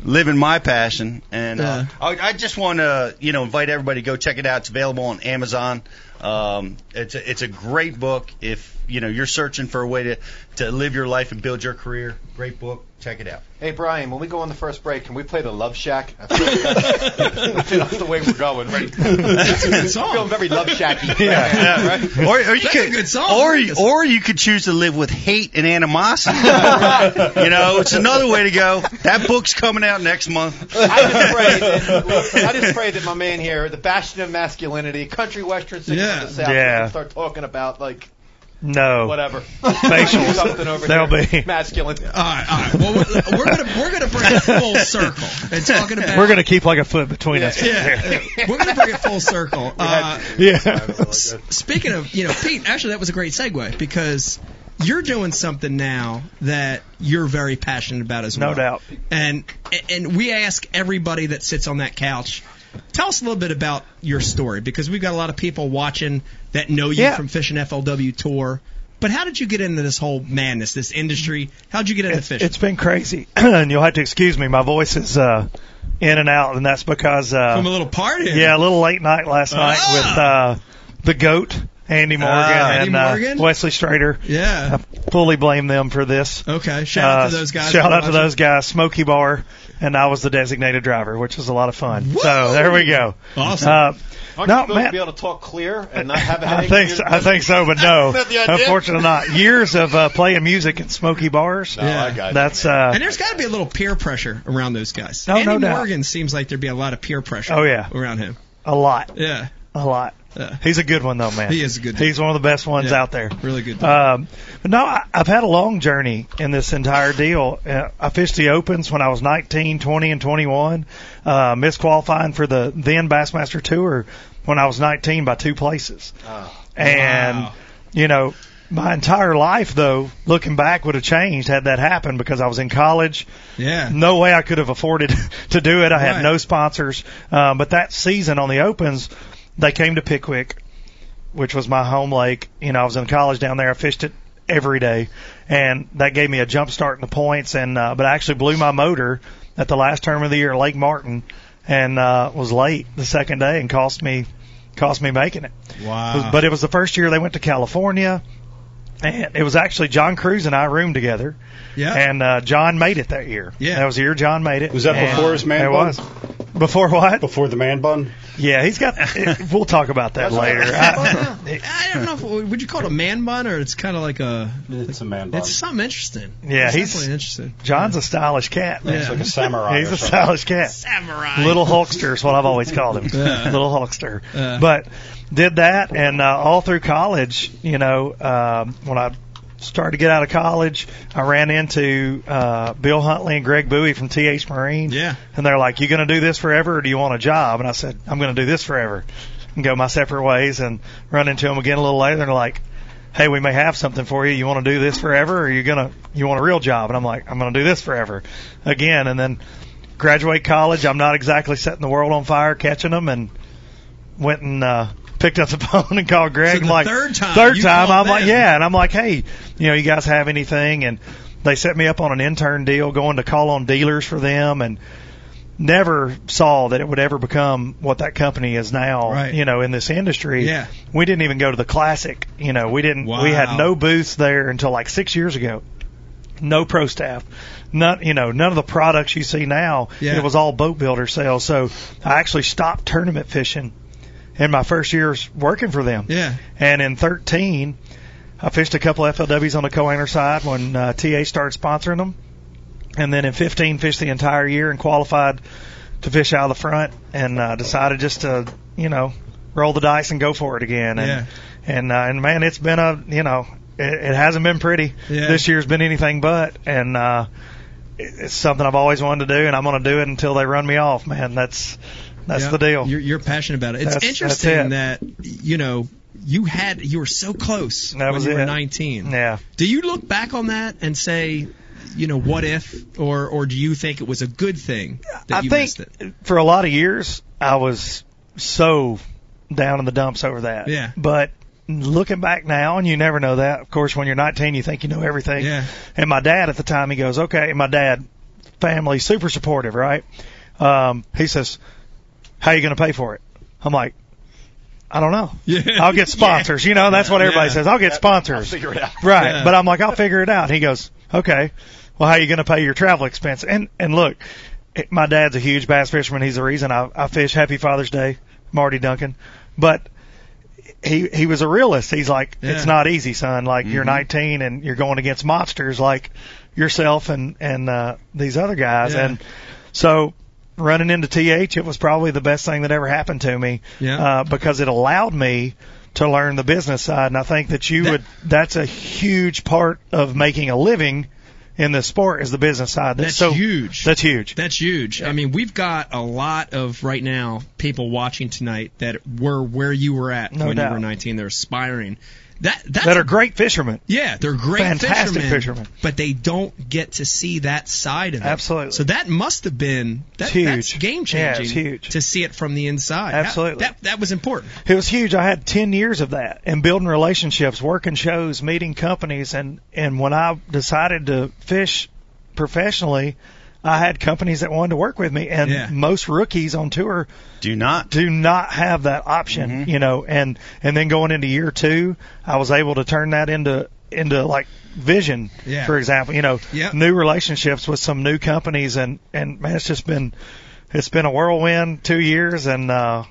Speaker 3: living my passion. And uh,
Speaker 2: Yeah.
Speaker 3: I, I just want to, you know, invite everybody to go check it out. It's available on Amazon. Um, it's a, it's a great book. If you know you're searching for a way to to live your life and build your career, great book. Check it out.
Speaker 7: Hey Brian, when we go on the first break, can we play the Love Shack? I feel that's, that's the way we're going. Right?
Speaker 2: That's a good song.
Speaker 7: Feeling very Love Shacky.
Speaker 3: Yeah.
Speaker 7: Right?
Speaker 3: Or, or you
Speaker 2: That's
Speaker 3: could,
Speaker 2: a good song.
Speaker 3: Or, or you could choose to live with hate and animosity. you know, it's another way to go. That book's coming out next month.
Speaker 7: I just pray that I just pray that my man here, the bastion of masculinity, country western singer
Speaker 2: Yeah.
Speaker 7: from the south,
Speaker 9: Yeah.
Speaker 7: can start talking about like
Speaker 9: No.
Speaker 7: whatever
Speaker 9: Facials.
Speaker 7: something over
Speaker 9: There'll
Speaker 7: here.
Speaker 9: be.
Speaker 7: masculine.
Speaker 2: All right, all right. Well, we're, we're gonna we're gonna bring it full circle and talking about.
Speaker 9: We're gonna keep like a foot between us.
Speaker 2: Yeah, we're gonna bring it full circle. Uh,
Speaker 9: Yeah.
Speaker 2: s- speaking of, you know, Pete, actually that was a great segue because you're doing something now that you're very passionate about as well.
Speaker 9: No doubt.
Speaker 2: And and we ask everybody that sits on that couch, tell us a little bit about your story because we've got a lot of people watching that know you
Speaker 9: Yeah.
Speaker 2: from Fishing FLW Tour. But how did you get into this whole madness, this industry? How'd you get into
Speaker 9: It's,
Speaker 2: fishing?
Speaker 9: it's been crazy, and you'll have to excuse me. My voice is uh, in and out, and that's because uh,
Speaker 2: from a little party.
Speaker 9: yeah, a little late night last night
Speaker 2: Ah.
Speaker 9: with uh, the goat, Andy Morgan,
Speaker 3: Ah,
Speaker 9: and
Speaker 2: Andy Morgan?
Speaker 9: Uh, Wesley Strader.
Speaker 2: Yeah.
Speaker 9: I fully blame them for this.
Speaker 2: Okay. Shout out to
Speaker 9: Uh,
Speaker 2: those guys.
Speaker 9: Shout out to those guys. Smoky Bar, and I was the designated driver, which was a lot of fun. So there we go.
Speaker 2: Awesome.
Speaker 7: Aren't
Speaker 9: No,
Speaker 7: you supposed
Speaker 9: man.
Speaker 7: to be able to talk clear and not have a
Speaker 9: I
Speaker 7: headache?
Speaker 9: think so, I think so, but no.
Speaker 7: Isn't that the idea?
Speaker 9: Unfortunately, not. Years of uh, playing music in smoky bars.
Speaker 7: No, I got it.
Speaker 9: That's uh,
Speaker 2: And there's got to be a little peer pressure around those guys.
Speaker 9: No,
Speaker 2: Andy
Speaker 9: no doubt.
Speaker 2: Morgan seems like there'd be a lot of peer pressure.
Speaker 9: Oh, yeah.
Speaker 2: around him.
Speaker 9: a lot,
Speaker 2: Yeah,
Speaker 9: a lot. He's a good one though, man.
Speaker 2: He is a good
Speaker 9: He's one of the best ones
Speaker 2: Yeah.
Speaker 9: out there.
Speaker 2: really good.
Speaker 9: Um, but no, I, I've had a long journey in this entire deal. Uh, I fished the Opens when I was 19, 20, and 21. Uh, missed qualifying for the then Bassmaster Tour when I was 19 by two places. And,
Speaker 2: Wow.
Speaker 9: you know, my entire life though, looking back would have changed had that happened because I was in college.
Speaker 2: yeah,
Speaker 9: No way I could have afforded to do it. I had no sponsors. Um, but that season on the Opens, they came to Pickwick, which was my home lake. You know, I was in college down there. I fished it every day, and that gave me a jump start in the points. And uh, but I actually blew my motor at the last term of the year Lake Martin, and uh, was late the second day and cost me cost me making it.
Speaker 2: wow.
Speaker 9: But it was the first year they went to California. And it was actually John Crews and I roomed together,
Speaker 2: yeah,
Speaker 9: and uh, John made it that year.
Speaker 2: Yeah.
Speaker 9: that was the year John made it.
Speaker 8: Was that
Speaker 9: And
Speaker 8: before his man
Speaker 9: It was before what?
Speaker 8: Before the man bun?
Speaker 9: Yeah, he's got. we'll talk about that later. I,
Speaker 2: I don't know. If, would you call it a man bun or it's kind of like a?
Speaker 8: It's a man bun.
Speaker 2: It's something interesting.
Speaker 9: Yeah,
Speaker 2: It's
Speaker 9: he's-
Speaker 2: definitely interesting.
Speaker 9: John's a stylish cat. Man.
Speaker 2: Yeah.
Speaker 8: It's like a samurai.
Speaker 9: He's a stylish cat.
Speaker 2: Samurai.
Speaker 9: Little Hulkster is what I've always called him.
Speaker 2: Yeah.
Speaker 9: Little Hulkster.
Speaker 2: Yeah.
Speaker 9: But did that, and uh, all through college, you know, um, when I started to get out of college, I ran into uh, Bill Huntley and Greg Bowie from TH Marine.
Speaker 2: Yeah.
Speaker 9: And they're like, "You going to do this forever, or do you want a job?" And I said, "I'm going to do this forever," and go my separate ways. And run into them again a little later, and they're like, "Hey, we may have something for you. You want to do this forever, or you gonna you want a real job?" And I'm like, "I'm going to do this forever," again. And then graduate college. I'm not exactly setting the world on fire, catching them, and went and uh, picked up the phone and called Greg.
Speaker 2: So
Speaker 9: I'm like,
Speaker 2: third time
Speaker 9: third time, I'm like, yeah, and I'm like, hey, you know, you guys have anything? And they set me up on an intern deal, going to call on dealers for them, and never saw that it would ever become what that company is now.
Speaker 2: Right.
Speaker 9: You know, in this industry.
Speaker 2: Yeah.
Speaker 9: We didn't even go to the classic. You know, we didn't. We had no booths there until like six years ago. No pro staff. not you know, none of the products you see now.
Speaker 2: Yeah.
Speaker 9: It was all boat builder sales. So I actually stopped tournament fishing in my first years working for them.
Speaker 2: Yeah.
Speaker 9: And in 13, I fished a couple FLWs on the co-owner side when uh, TA started sponsoring them. And then in 15, fished the entire year and qualified to fish out of the front and uh, decided just to, you know, roll the dice and go for it again. And,
Speaker 2: Yeah.
Speaker 9: and, uh, and man, it's been a, you know, it, it hasn't been pretty.
Speaker 2: Yeah.
Speaker 9: This year's been anything but. And, uh, it's something I've always wanted to do and I'm going to do it until they run me off, man. That's, that's
Speaker 2: Yeah.
Speaker 9: the deal.
Speaker 2: You're, you're passionate about it. It's
Speaker 9: That's-
Speaker 2: interesting
Speaker 9: that's
Speaker 2: that you know you had you were so close
Speaker 9: That
Speaker 2: when
Speaker 9: was
Speaker 2: you were 19.
Speaker 9: Yeah.
Speaker 2: Do you look back on that and say, you know, what if, or or do you think it was a good thing that
Speaker 9: I
Speaker 2: you
Speaker 9: think
Speaker 2: missed it?
Speaker 9: for a lot of years I was so down in the dumps over that.
Speaker 2: Yeah.
Speaker 9: But looking back now, and you never know that. Of course, when you're 19, you think you know everything.
Speaker 2: Yeah.
Speaker 9: And my dad at the time, he goes, okay. And my dad, family, super supportive, right? Um, he says, how you going to pay for it? I'm like, I don't know.
Speaker 2: Yeah.
Speaker 9: I'll get sponsors. You know, that's what everybody
Speaker 2: Yeah.
Speaker 9: says. I'll get sponsors.
Speaker 7: I'll figure it out.
Speaker 9: Right.
Speaker 2: Yeah.
Speaker 9: But I'm like, I'll figure it out. He goes, okay. Well, how are you going to pay your travel expense? And, and look, my dad's a huge bass fisherman. He's the reason I, I fish. Happy Father's Day, Marty Duncan. But he, he was a realist. He's like,
Speaker 2: Yeah.
Speaker 9: it's not easy, son. Like you're 19 and you're going against monsters like yourself and, and, uh, these other guys.
Speaker 2: Yeah.
Speaker 9: And so running into TH, it was probably the best thing that ever happened to me
Speaker 2: Yeah.
Speaker 9: uh, because it allowed me to learn the business side. And I think that you
Speaker 2: That-
Speaker 9: would, that's a huge part of making a living in the sport is the business side. That's,
Speaker 2: That's
Speaker 9: so
Speaker 2: huge.
Speaker 9: That's huge.
Speaker 2: That's huge. I mean, we've got a lot of right now people watching tonight that were where you were at
Speaker 9: No
Speaker 2: when you were 19. They're aspiring. That that's
Speaker 9: that are great fishermen.
Speaker 2: yeah, they're great
Speaker 9: fantastic
Speaker 2: fishermen,
Speaker 9: fishermen.
Speaker 2: but they don't get to see that side of it.
Speaker 9: Absolutely.
Speaker 2: So that must have been that,
Speaker 9: huge.
Speaker 2: That's game
Speaker 9: Yeah,
Speaker 2: changing.
Speaker 9: it's huge.
Speaker 2: to see it from the inside.
Speaker 9: Absolutely.
Speaker 2: That, that that was important.
Speaker 9: It was huge. I had 10 years of that and building relationships, working shows, meeting companies. And, and when I decided to fish professionally, I had companies that wanted to work with me and
Speaker 2: Yeah.
Speaker 9: most rookies on tour
Speaker 3: Do not.
Speaker 9: do not have that option,
Speaker 2: Mm-hmm.
Speaker 9: you know, and, and then going into year two, I was able to turn that into, into like vision,
Speaker 2: Yeah.
Speaker 9: for example, you know,
Speaker 2: Yep.
Speaker 9: new relationships with some new companies and, and man, it's just been, it's been a whirlwind two years and, uh,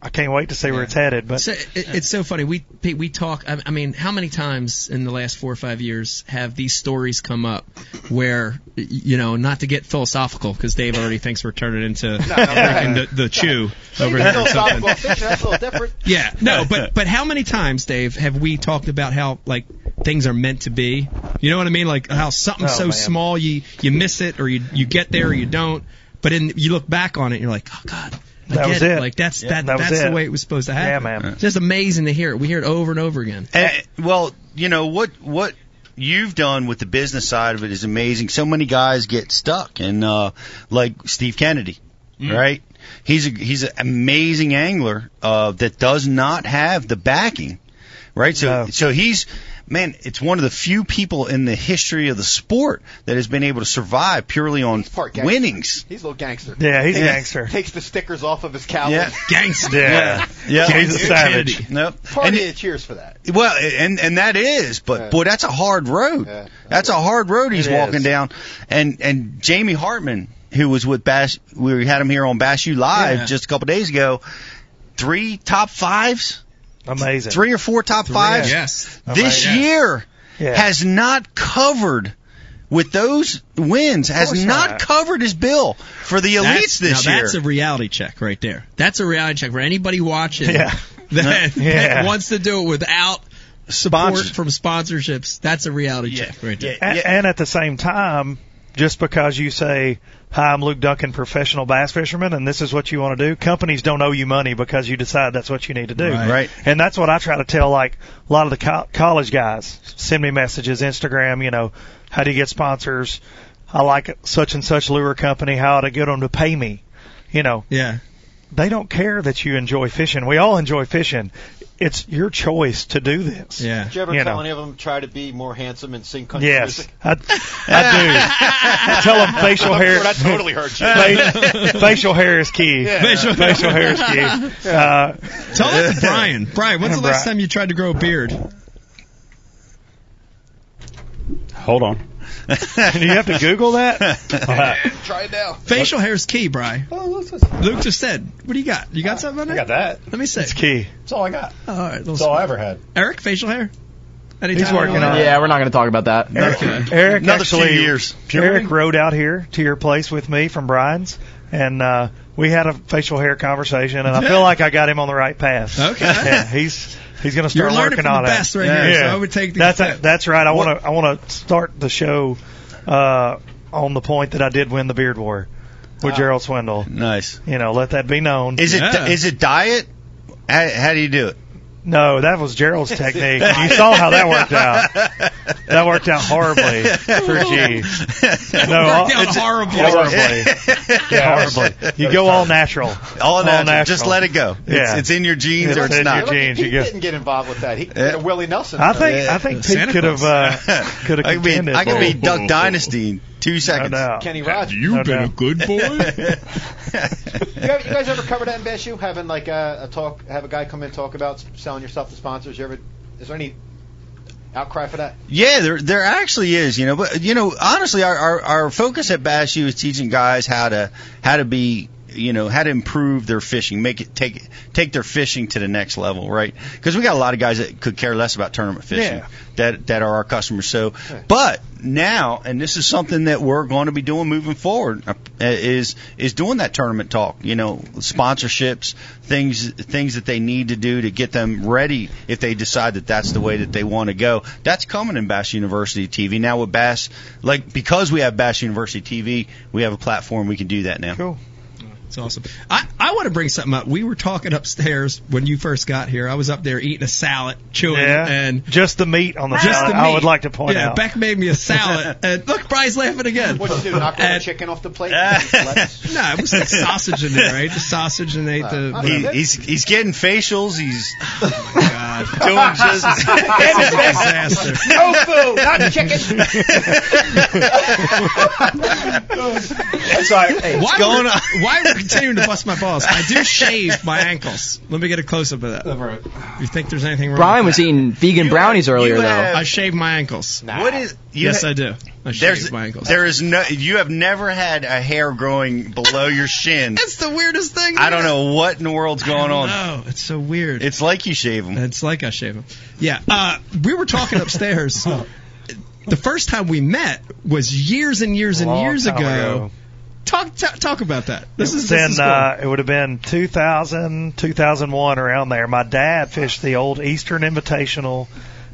Speaker 9: I can't wait to see where it's headed, but
Speaker 2: So, it, it's so funny. We Pete, we talk. I, I mean, how many times in the last four or five years have these stories come up where you know, not to get philosophical because Dave already thinks we're turning into drinking the, the chew over here or something.
Speaker 7: Philosophical fiction, that's a little different.
Speaker 2: Yeah, no, but but how many times, Dave, have we talked about how like things are meant to be? You know what I mean? Like how something's
Speaker 9: Oh,
Speaker 2: so
Speaker 9: man.
Speaker 2: small you you miss it or you you get there or you don't. But then you look back on it, and you're like, oh God. I
Speaker 9: That
Speaker 2: get
Speaker 9: was
Speaker 2: it.
Speaker 9: it.
Speaker 2: Like that's
Speaker 9: Yeah,
Speaker 2: that,
Speaker 9: that
Speaker 2: that's the way it was supposed to happen.
Speaker 9: Yeah, man.
Speaker 2: It's just amazing to hear it. We hear it over and over again.
Speaker 3: And, well, you know what what you've done with the business side of it is amazing. So many guys get stuck, and uh, like Steve Kennedy, right? He's a, he's an amazing angler uh, that does not have the backing, right? So
Speaker 9: No.
Speaker 3: so he's man, it's one of the few people in the history of the sport that has been able to survive purely on
Speaker 7: part
Speaker 3: winnings.
Speaker 7: He's a little gangster.
Speaker 9: yeah, he's a gangster.
Speaker 7: Takes the stickers off of his cowboy.
Speaker 3: Yeah.
Speaker 2: Gangster.
Speaker 9: Yeah.
Speaker 3: Yeah,
Speaker 9: He's a savage.
Speaker 3: Nope.
Speaker 7: Party
Speaker 3: And-
Speaker 7: and cheers for that.
Speaker 3: Well, and and that is, but
Speaker 7: Yeah.
Speaker 3: boy, that's a hard road.
Speaker 7: Yeah.
Speaker 3: That's a hard road he's
Speaker 9: It
Speaker 3: walking
Speaker 9: is.
Speaker 3: down. And and Jamie Hartman, who was with Bash, we had him here on Bass U Live
Speaker 2: Yeah.
Speaker 3: just a couple days ago. Three top fives,
Speaker 9: Amazing.
Speaker 3: three or four top fives
Speaker 2: Yes.
Speaker 3: this
Speaker 9: Amazing.
Speaker 3: year
Speaker 9: Yeah.
Speaker 3: has not covered. With those wins, has not
Speaker 9: not.
Speaker 3: covered his bill for the elites
Speaker 2: That's,
Speaker 3: this
Speaker 2: now
Speaker 3: year.
Speaker 2: that's a reality check right there. That's a reality check for anybody watching
Speaker 9: Yeah.
Speaker 2: that,
Speaker 9: Yeah.
Speaker 2: that wants to do it without support
Speaker 3: Sponsors.
Speaker 2: from sponsorships. That's a reality
Speaker 3: Yeah.
Speaker 2: check right there.
Speaker 3: Yeah.
Speaker 9: A- And at the same time, just because you say, "Hi, I'm Luke Dunkin, professional bass fisherman, and this is what you want to do," companies don't owe you money because you decide that's what you need to do.
Speaker 2: Right.
Speaker 3: Right.
Speaker 9: And that's what I try to tell like a lot of the co- college guys. Send me messages, Instagram. You know, how do you get sponsors? I like such and such lure company. How to get them to pay me? You know,
Speaker 2: Yeah.
Speaker 9: they don't care that you enjoy fishing. We all enjoy fishing. It's your choice to do this.
Speaker 2: Yeah.
Speaker 7: Did you ever
Speaker 9: You
Speaker 7: tell
Speaker 9: know.
Speaker 7: any of them try to be more handsome and sing country
Speaker 9: Yes,
Speaker 7: music?
Speaker 9: I, I do. Tell them facial hair.
Speaker 7: sure that totally hurt you.
Speaker 9: Fa- facial hair is key.
Speaker 7: Yeah.
Speaker 2: Facial-
Speaker 9: Facial hair is key. Uh,
Speaker 2: Tell that to Brian. Brian, when's the last
Speaker 9: Brian.
Speaker 2: time you tried to grow a beard?
Speaker 8: Hold on.
Speaker 9: do you have to Google that?
Speaker 7: Try it now.
Speaker 2: Facial hair is key, Brian.
Speaker 8: Oh, that's, that's,
Speaker 2: Luke just said. What do you got? You got something on
Speaker 8: I
Speaker 2: there?
Speaker 8: got that.
Speaker 2: Let me see.
Speaker 9: It's key.
Speaker 8: That's all I got.
Speaker 2: Oh, all right.
Speaker 8: That's
Speaker 2: Little
Speaker 8: all I ever had.
Speaker 2: Eric, facial hair? Anytime
Speaker 9: He's working on it.
Speaker 10: Yeah, we're not going to talk about that.
Speaker 9: Eric, Eric
Speaker 3: Another
Speaker 9: actually,
Speaker 3: few years.
Speaker 9: Eric rode out here to your place with me from Brian's, and uh, we had a facial hair conversation, and I feel like I got him on the right path.
Speaker 2: Okay.
Speaker 9: Yeah, he's he's going to
Speaker 2: You're
Speaker 9: start
Speaker 2: learning
Speaker 9: working
Speaker 2: from
Speaker 9: on
Speaker 2: the
Speaker 9: it.
Speaker 2: best right
Speaker 9: yeah.
Speaker 2: here, so
Speaker 9: Yeah.
Speaker 2: I would take the
Speaker 9: that's
Speaker 2: step.
Speaker 9: that's right. I want to I want to start the show uh, on the point that I did win the beard war with Gerald Swindle.
Speaker 3: nice.
Speaker 9: You know, let that be known.
Speaker 3: Is it
Speaker 2: Yeah.
Speaker 3: is it diet? How, how do you do it?
Speaker 9: No, that was Gerald's technique. You saw how that worked out. That worked out horribly for G. No,
Speaker 2: Worked out
Speaker 9: it's-
Speaker 2: horribly.
Speaker 9: horribly. Yeah, horribly. You go all natural.
Speaker 3: All natural. Just let it go. It's,
Speaker 9: Yeah.
Speaker 3: it's in your genes
Speaker 9: It's
Speaker 3: or it's
Speaker 9: in
Speaker 3: not.
Speaker 9: your genes.
Speaker 7: Pete
Speaker 9: You
Speaker 7: didn't get involved with that. He
Speaker 3: Yeah.
Speaker 7: Willie Nelson.
Speaker 9: I think I think Pete could have
Speaker 2: Claus.
Speaker 9: uh, could have
Speaker 3: I could be. I could be Duck Dynasty in two
Speaker 9: No
Speaker 3: seconds.
Speaker 9: doubt.
Speaker 7: Kenny Rogers.
Speaker 2: You
Speaker 9: No
Speaker 2: been a good boy.
Speaker 7: You guys, you guys ever cover that in BSU? Having like a, a talk, have a guy come in and talk about selling yourself to sponsors. You ever? Is there any outcry for that?
Speaker 3: Yeah, there there actually is, you know. But you know, honestly, our our, our focus at Bass U is teaching guys how to how to be you know how to improve their fishing, make it take take their fishing to the next level, right? Because we got a lot of guys that could care less about tournament fishing
Speaker 9: Yeah.
Speaker 3: that that are our customers. So, but now, and this is something that we're going to be doing moving forward, uh, is is doing that tournament talk. You know, sponsorships, things things that they need to do to get them ready if they decide that that's the way that they want to go. That's coming in Bass University TV now with Bass. Like because we have Bass University TV, we have a platform we can do that now.
Speaker 9: Cool.
Speaker 2: It's awesome. I, I want to bring something up. We were talking upstairs when you first got here. I was up there eating a salad, chewing,
Speaker 9: Yeah,
Speaker 2: and
Speaker 9: just the meat on the
Speaker 2: just
Speaker 9: salad.
Speaker 2: the
Speaker 9: I would like to point
Speaker 2: yeah,
Speaker 9: out.
Speaker 2: Beck made me a salad, and look, Brian's laughing again.
Speaker 7: What'd you do? Knock all the
Speaker 2: And-
Speaker 7: chicken off the plate? Lettuce?
Speaker 2: No, it was like sausage in there, right? The sausage and ate the.
Speaker 3: He, he's he's getting facials. He's oh,
Speaker 2: God.
Speaker 3: doing just
Speaker 2: It's a disaster.
Speaker 7: no food, not chicken.
Speaker 11: Sorry. Hey,
Speaker 2: Why
Speaker 3: going
Speaker 2: we're,
Speaker 3: on?
Speaker 2: why we're continuing to bust my balls? I do shave my ankles. Let me get a close up of that. You think there's anything wrong?
Speaker 10: Brian
Speaker 2: with
Speaker 10: was eating vegan brownies earlier
Speaker 3: you
Speaker 10: though.
Speaker 3: have-
Speaker 2: I shave my ankles.
Speaker 3: what is you
Speaker 2: yes,
Speaker 3: ha-
Speaker 2: I do. I
Speaker 3: There's
Speaker 2: shave my ankles.
Speaker 3: there is no you have never had a hair growing below your shin.
Speaker 2: That's the weirdest thing.
Speaker 3: I don't know what in the world's going on.
Speaker 2: No, it's so weird.
Speaker 3: It's like you shave them.
Speaker 2: It's like I shave them. Yeah. Uh, we were talking upstairs. the first time we met was years and years and
Speaker 9: Long
Speaker 2: years
Speaker 9: time
Speaker 2: ago. Talk ta- talk about that. This is, this is cool.
Speaker 9: uh, it would have been 2000, 2001 around there. My dad fished the old Eastern Invitational.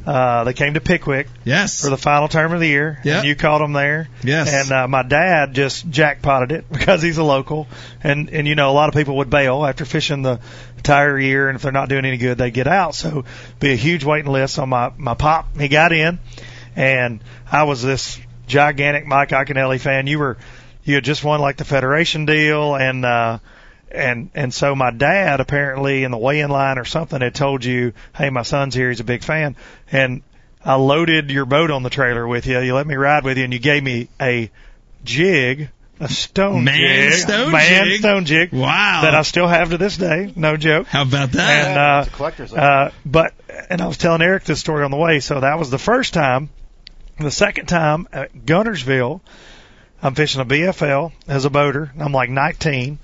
Speaker 9: Uh, they came to Pickwick
Speaker 2: yes.
Speaker 9: for the final term of the year.
Speaker 2: Yep.
Speaker 9: And you caught them there.
Speaker 2: Yes.
Speaker 9: And uh, my dad just jackpotted it because he's a local, and and you know a lot of people would bail after fishing the entire year, and if they're not doing any good, they get out. So be a huge waiting list on my my pop. He got in, and I was this gigantic Mike Iaconelli fan. You were you had just won like the Federation deal, and uh, and and so my dad apparently in the weigh-in line or something had told you, hey, my son's here, he's a big fan, and I loaded your boat on the trailer with you. You let me ride with you, and you gave me a jig, a stone
Speaker 2: Man
Speaker 9: jig,
Speaker 2: stone
Speaker 9: man
Speaker 2: jig.
Speaker 9: stone jig,
Speaker 2: Wow.
Speaker 9: that I still have to this day. No joke.
Speaker 2: How about that?
Speaker 9: And uh,
Speaker 7: It's a collector's item.
Speaker 9: uh, but and I was telling Eric this story on the way. So that was the first time. The second time at Guntersville, I'm fishing a BFL as a boater. I'm like 19,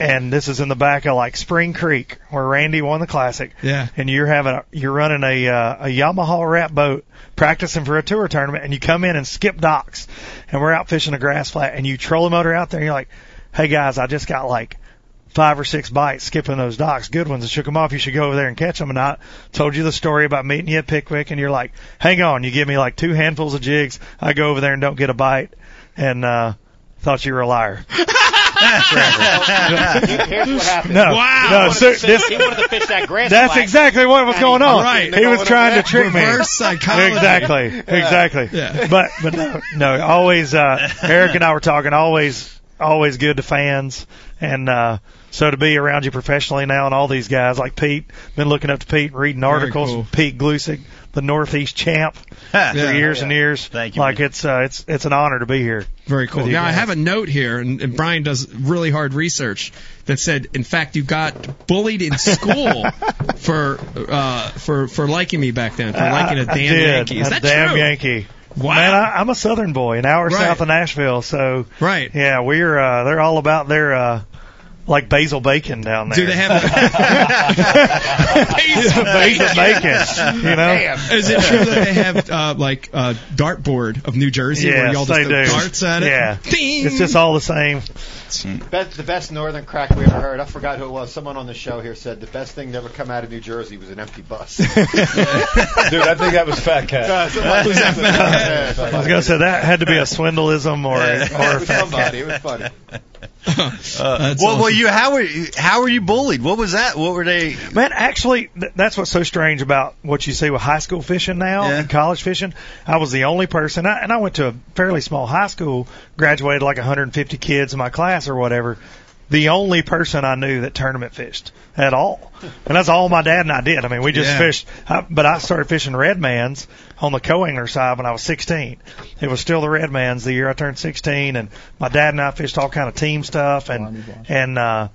Speaker 9: and this is in the back of like Spring Creek where Randy won the classic.
Speaker 2: Yeah.
Speaker 9: And you're having a, you're running a uh, a Yamaha wrap boat practicing for a tour tournament, and you come in and skip docks, and we're out fishing a grass flat, and you troll a motor out there, and you're like, hey guys, I just got like five or six bites skipping those docks, good ones. I shook them off. You should go over there and catch them. And I told you the story about meeting you at Pickwick, and you're like, hang on. You give me like two handfuls of jigs. I go over there and don't get a bite, and uh, thought you were a liar.
Speaker 7: Here's what happened.
Speaker 9: No,
Speaker 2: Wow.
Speaker 9: no,
Speaker 7: He wanted
Speaker 9: so
Speaker 7: to fish-
Speaker 9: this,
Speaker 7: he wanted to fish that grass
Speaker 9: that's
Speaker 7: flat.
Speaker 9: exactly what was going on.
Speaker 2: Right.
Speaker 9: He was trying to trick me.
Speaker 2: Reverse psychology.
Speaker 9: Exactly, exactly.
Speaker 2: Yeah.
Speaker 9: But but no, no, always. Uh, Eric and I were talking. Always, always good to fans, and uh, so to be around you professionally now, and all these guys like Pete. Been looking up to Pete, reading articles.
Speaker 2: cool.
Speaker 9: Pete Gluszek, the Northeast champ for
Speaker 2: Yeah.
Speaker 9: years and years.
Speaker 3: Thank you,
Speaker 9: Like
Speaker 3: man.
Speaker 9: it's uh, it's it's an honor to be here.
Speaker 2: Very cool. Now I have a note here, and, and Brian does really hard research that said, in fact, you got bullied in school for uh, for for liking me back then, for liking a damn Yankee. Is
Speaker 9: a
Speaker 2: that
Speaker 9: damn
Speaker 2: true?
Speaker 9: Yankee.
Speaker 2: Wow.
Speaker 9: Man, I, I'm a Southern boy, an hour
Speaker 2: Right.
Speaker 9: south of Nashville. So
Speaker 2: Right.
Speaker 9: yeah, we're uh, they're all about their uh, like basil bacon down there.
Speaker 2: Do they have
Speaker 9: basil bacon? You know.
Speaker 2: Is it true that they have uh, like a dartboard of New Jersey where y'all just throw
Speaker 9: do.
Speaker 2: darts at it?
Speaker 9: Yeah.
Speaker 2: Ding!
Speaker 9: It's just all the same.
Speaker 7: Best, the best northern crack we ever heard. I forgot who it was. Someone on the show here said the best thing that ever come out of New Jersey was an empty bus.
Speaker 8: Dude, I think that was Fat Cat.
Speaker 7: Uh, somebody-
Speaker 9: I was gonna say that had to be a swindleism or or a
Speaker 7: it was
Speaker 9: fat
Speaker 7: somebody.
Speaker 9: cat.
Speaker 7: It was funny.
Speaker 3: Uh,
Speaker 2: That's
Speaker 3: well, well, you how were you, how were you bullied? What was that? What were they?
Speaker 9: Man, actually, th- that's what's so strange about what you see with high school fishing now
Speaker 3: Yeah.
Speaker 9: and college fishing. I was the only person, I, and I went to a fairly small high school, graduated like 150 kids in my class or whatever. The only person I knew that tournament fished at all, and that's all my dad and I did. I mean, we just
Speaker 2: Yeah.
Speaker 9: fished. I, but I started fishing redmans on the co-angler side when I was 16. It was still the redmans the year I turned 16, and my dad and I fished all kind of team stuff, and and uh,